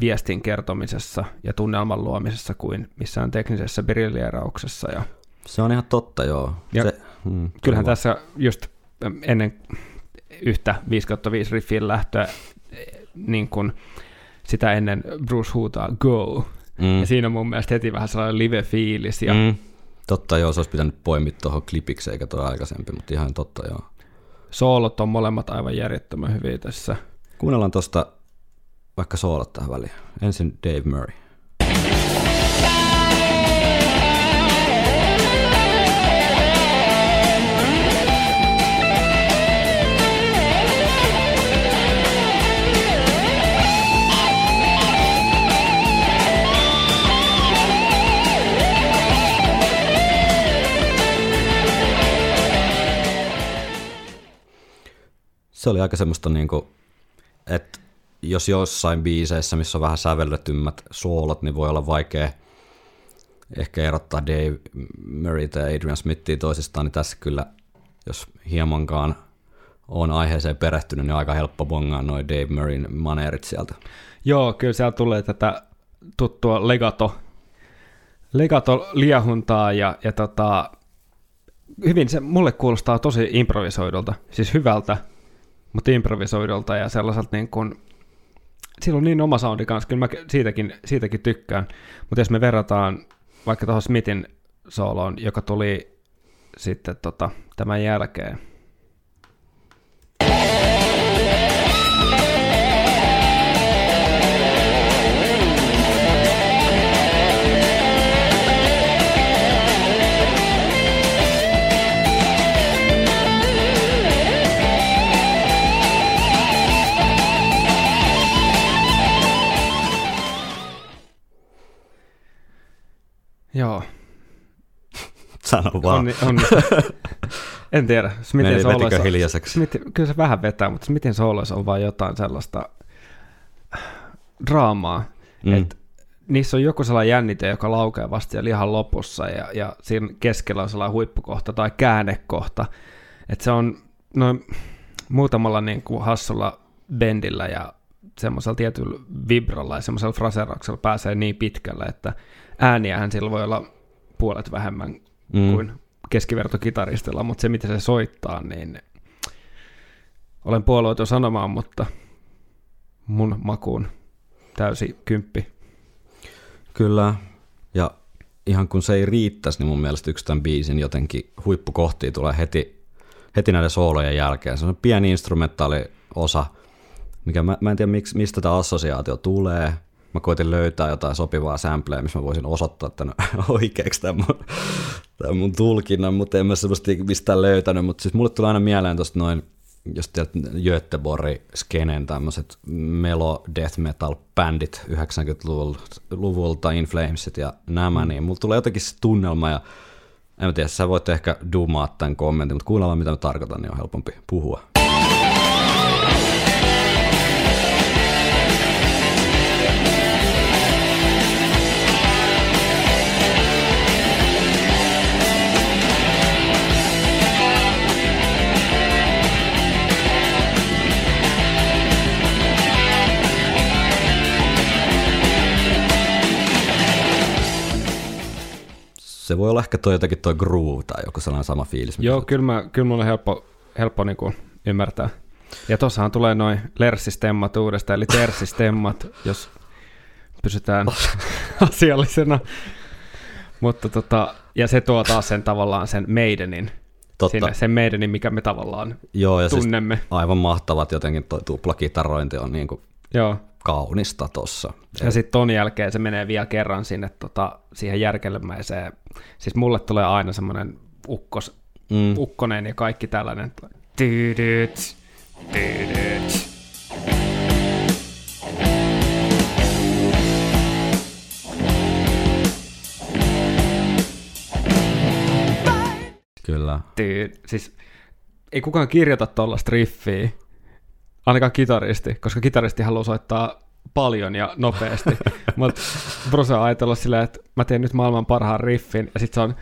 viestin kertomisessa ja tunnelman luomisessa kuin missään teknisessä briljeerauksessa. Ja Se on ihan totta, joo. Ja se, mm, kyllähän kyllä. tässä just ennen yhtä 5 5 riffin lähtöä, niin kuin sitä ennen Bruce huutaa go. Mm. Ja siinä on mun mielestä heti vähän sellainen live-fiilis. Ja Mm. Totta, joo, se olisi pitänyt poimia tuohon klipiksi eikä tuo aikaisempi, mutta ihan totta, joo. Soolot on molemmat aivan järjettömän hyviä tässä. Kuunnellaan tuosta vaikka soolot tähän väliin. Ensin Dave Murray. Se oli aika semmoista niinku, että jos jossain biiseissä, missä on vähän sävelletymmät soolot, niin voi olla vaikea ehkä erottaa Dave Murrayta ja Adrian Smithia toisistaan, niin tässä kyllä, jos hiemankaan on aiheeseen perehtynyt, niin aika helppo bongaa noin Dave Murrayn maneerit sieltä. Joo, kyllä siellä tulee tätä tuttua legato, legato liehuntaa ja, ja tota, hyvin se mulle kuulostaa tosi improvisoidulta, siis hyvältä, mutta improvisoidulta ja sellaiselta niin kuin, sillä on niin oma soundi kanssa, kyllä mä siitäkin, siitäkin tykkään, mutta jos me verrataan vaikka tuohon Smithin sooloon, joka tuli sitten tota, tämän jälkeen, joo, [LAUGHS] Sano vaan. Onni, onni. [LAUGHS] en tiedä. Smithin Meni, vetikö sooloissa, hiljaiseksi? Smith, kyllä se vähän vetää, mutta Smithin sooloissa on vaan jotain sellaista draamaa. Mm. Mm. Et niissä on joku sellainen jännite, joka laukeaa vasta siellä ihan lopussa ja, ja siinä keskellä on sellainen huippukohta tai käännekohta. Että se on noin muutamalla niin kuin hassulla bendillä ja semmoisella tietyllä vibrolla ja semmoisella fraserauksella pääsee niin pitkälle, että ääniähän sillä voi olla puolet vähemmän Mm. kuin keskivertokitaristilla, mutta se mitä se soittaa, niin olen puolueeton sanomaan, mutta mun makuun täysi kymppi. Kyllä, ja ihan kun se ei riittäisi, niin mun mielestä yksi tämän biisin jotenkin huippukohtia tulee heti, heti näiden soolojen jälkeen. Se on pieni instrumentaali osa, mikä mä, mä en tiedä miksi, mistä tämä assosiaatio tulee. Mä koitin löytää jotain sopivaa sampleja, missä mä voisin osoittaa tämän [LAUGHS] oikeaksi tämän mun, tämän mun tulkinnan, mutta en mä semmoista mistään löytänyt. Mutta siis mulle tulee aina mieleen tosta noin, jos tiedät Göteborg skenen tämmöiset melo death metal bändit 90-luvulta, In Flamesit ja nämä, mm. niin mulla tulee jotenkin se tunnelma ja en mä tiedä, sä voit ehkä dumaa tämän kommentin, mutta kuunnellaan mitä mä tarkoitan, niin on helpompi puhua. Se voi olla ehkä toi jotenkin toi groove tai joku sellainen sama fiilis. Joo, kyllä, mä, kyllä mulla on helppo, helppo niin kuin ymmärtää. Ja tossahan tulee noin lerssistemmat uudestaan, eli tersistemmat, [LAUGHS] jos pysytään [LAUGHS] asiallisena. Mutta tota, ja se tuo taas sen tavallaan sen Maidenin, Totta. sinne, sen Maidenin, mikä me tavallaan Joo, ja tunnemme. siis aivan mahtavat jotenkin toi tuplakitarointi on niin kuin Joo. Kaunista tossa. Ja sitten ton jälkeen se menee vielä kerran sinne tota, siihen järkelemäiseen. Siis mulle tulee aina semmoinen ukkos, Mm. ukkonen ja kaikki tällainen. Tyydyt, tyydyt. Kyllä. Tyy, siis ei kukaan kirjoita tuollaista riffiä, ainakaan kitaristi, koska kitaristi haluaa soittaa paljon ja nopeasti. [LAUGHS] Mutta Bruce on ajatellut silleen, että mä teen nyt maailman parhaan riffin, ja sitten se on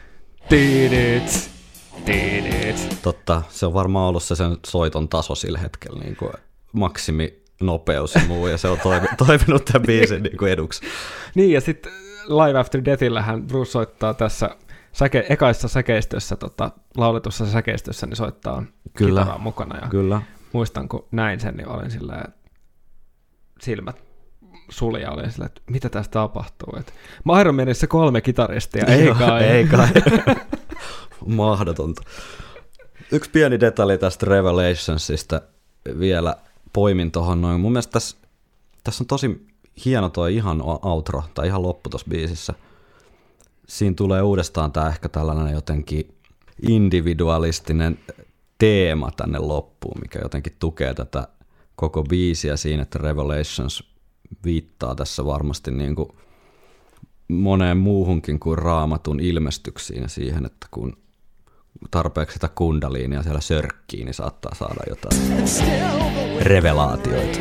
tiidit, tiidit. Totta, se on varmaan ollut se sen soiton taso sillä hetkellä, niin kuin maksimi nopeus ja muu, ja se on toimi, [LAUGHS] toiminut tämän biisin niin kuin eduksi. Niin, ja sitten Live After Deathillähän Bruce soittaa tässä säke, ekaissa säkeistössä, tota, lauletussa säkeistössä, niin soittaa Kyllä. kitaraa mukana. Ja Kyllä. Muistan, kun näin sen, niin olin sillä silmät suli ja olin sillä, että mitä tästä tapahtuu. Et, mä Iron Manissa kolme kitaristia, ei kai. Ei kai. [LAUGHS] Mahdotonta. Yksi pieni detalji tästä Revelationsista vielä poimin tuohon noin. Mun mielestä tässä, tässä on tosi hieno toi ihan outro, tai ihan loppu tuossa biisissä. Siinä tulee uudestaan tämä ehkä tällainen jotenkin individualistinen teema tänne loppuun, mikä jotenkin tukee tätä koko biisiä siinä, että Revelations viittaa tässä varmasti niin kuin moneen muuhunkin kuin raamatun ilmestyksiin ja siihen, että kun tarpeeksi sitä kundaliinia siellä sörkkii, niin saattaa saada jotain revelaatioita.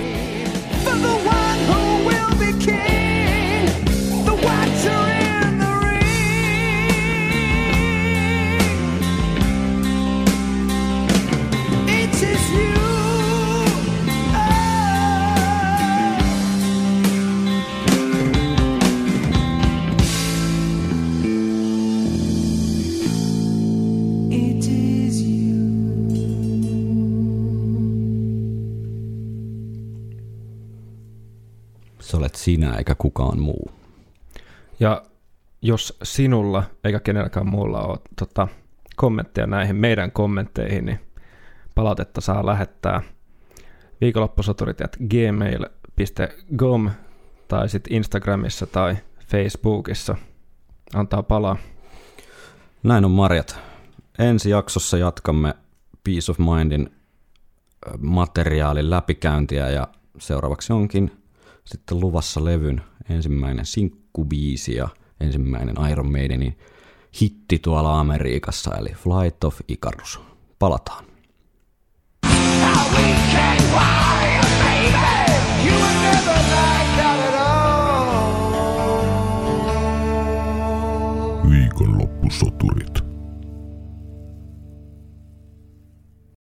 Olet sinä eikä kukaan muu. Ja jos sinulla eikä kenelläkään muulla ole tota, kommentteja näihin meidän kommentteihin, niin palautetta saa lähettää viikonloppusoturit at gmail.com tai sitten Instagramissa tai Facebookissa. Antaa palaa. Näin on Marjat. Ensi jaksossa jatkamme Peace of Mindin materiaalin läpikäyntiä ja seuraavaksi onkin sitten luvassa levyn ensimmäinen sinkkubiisi ja ensimmäinen Iron Maidenin hitti tuolla Amerikassa, eli Flight of Icarus. Palataan. Viikonloppusoturit.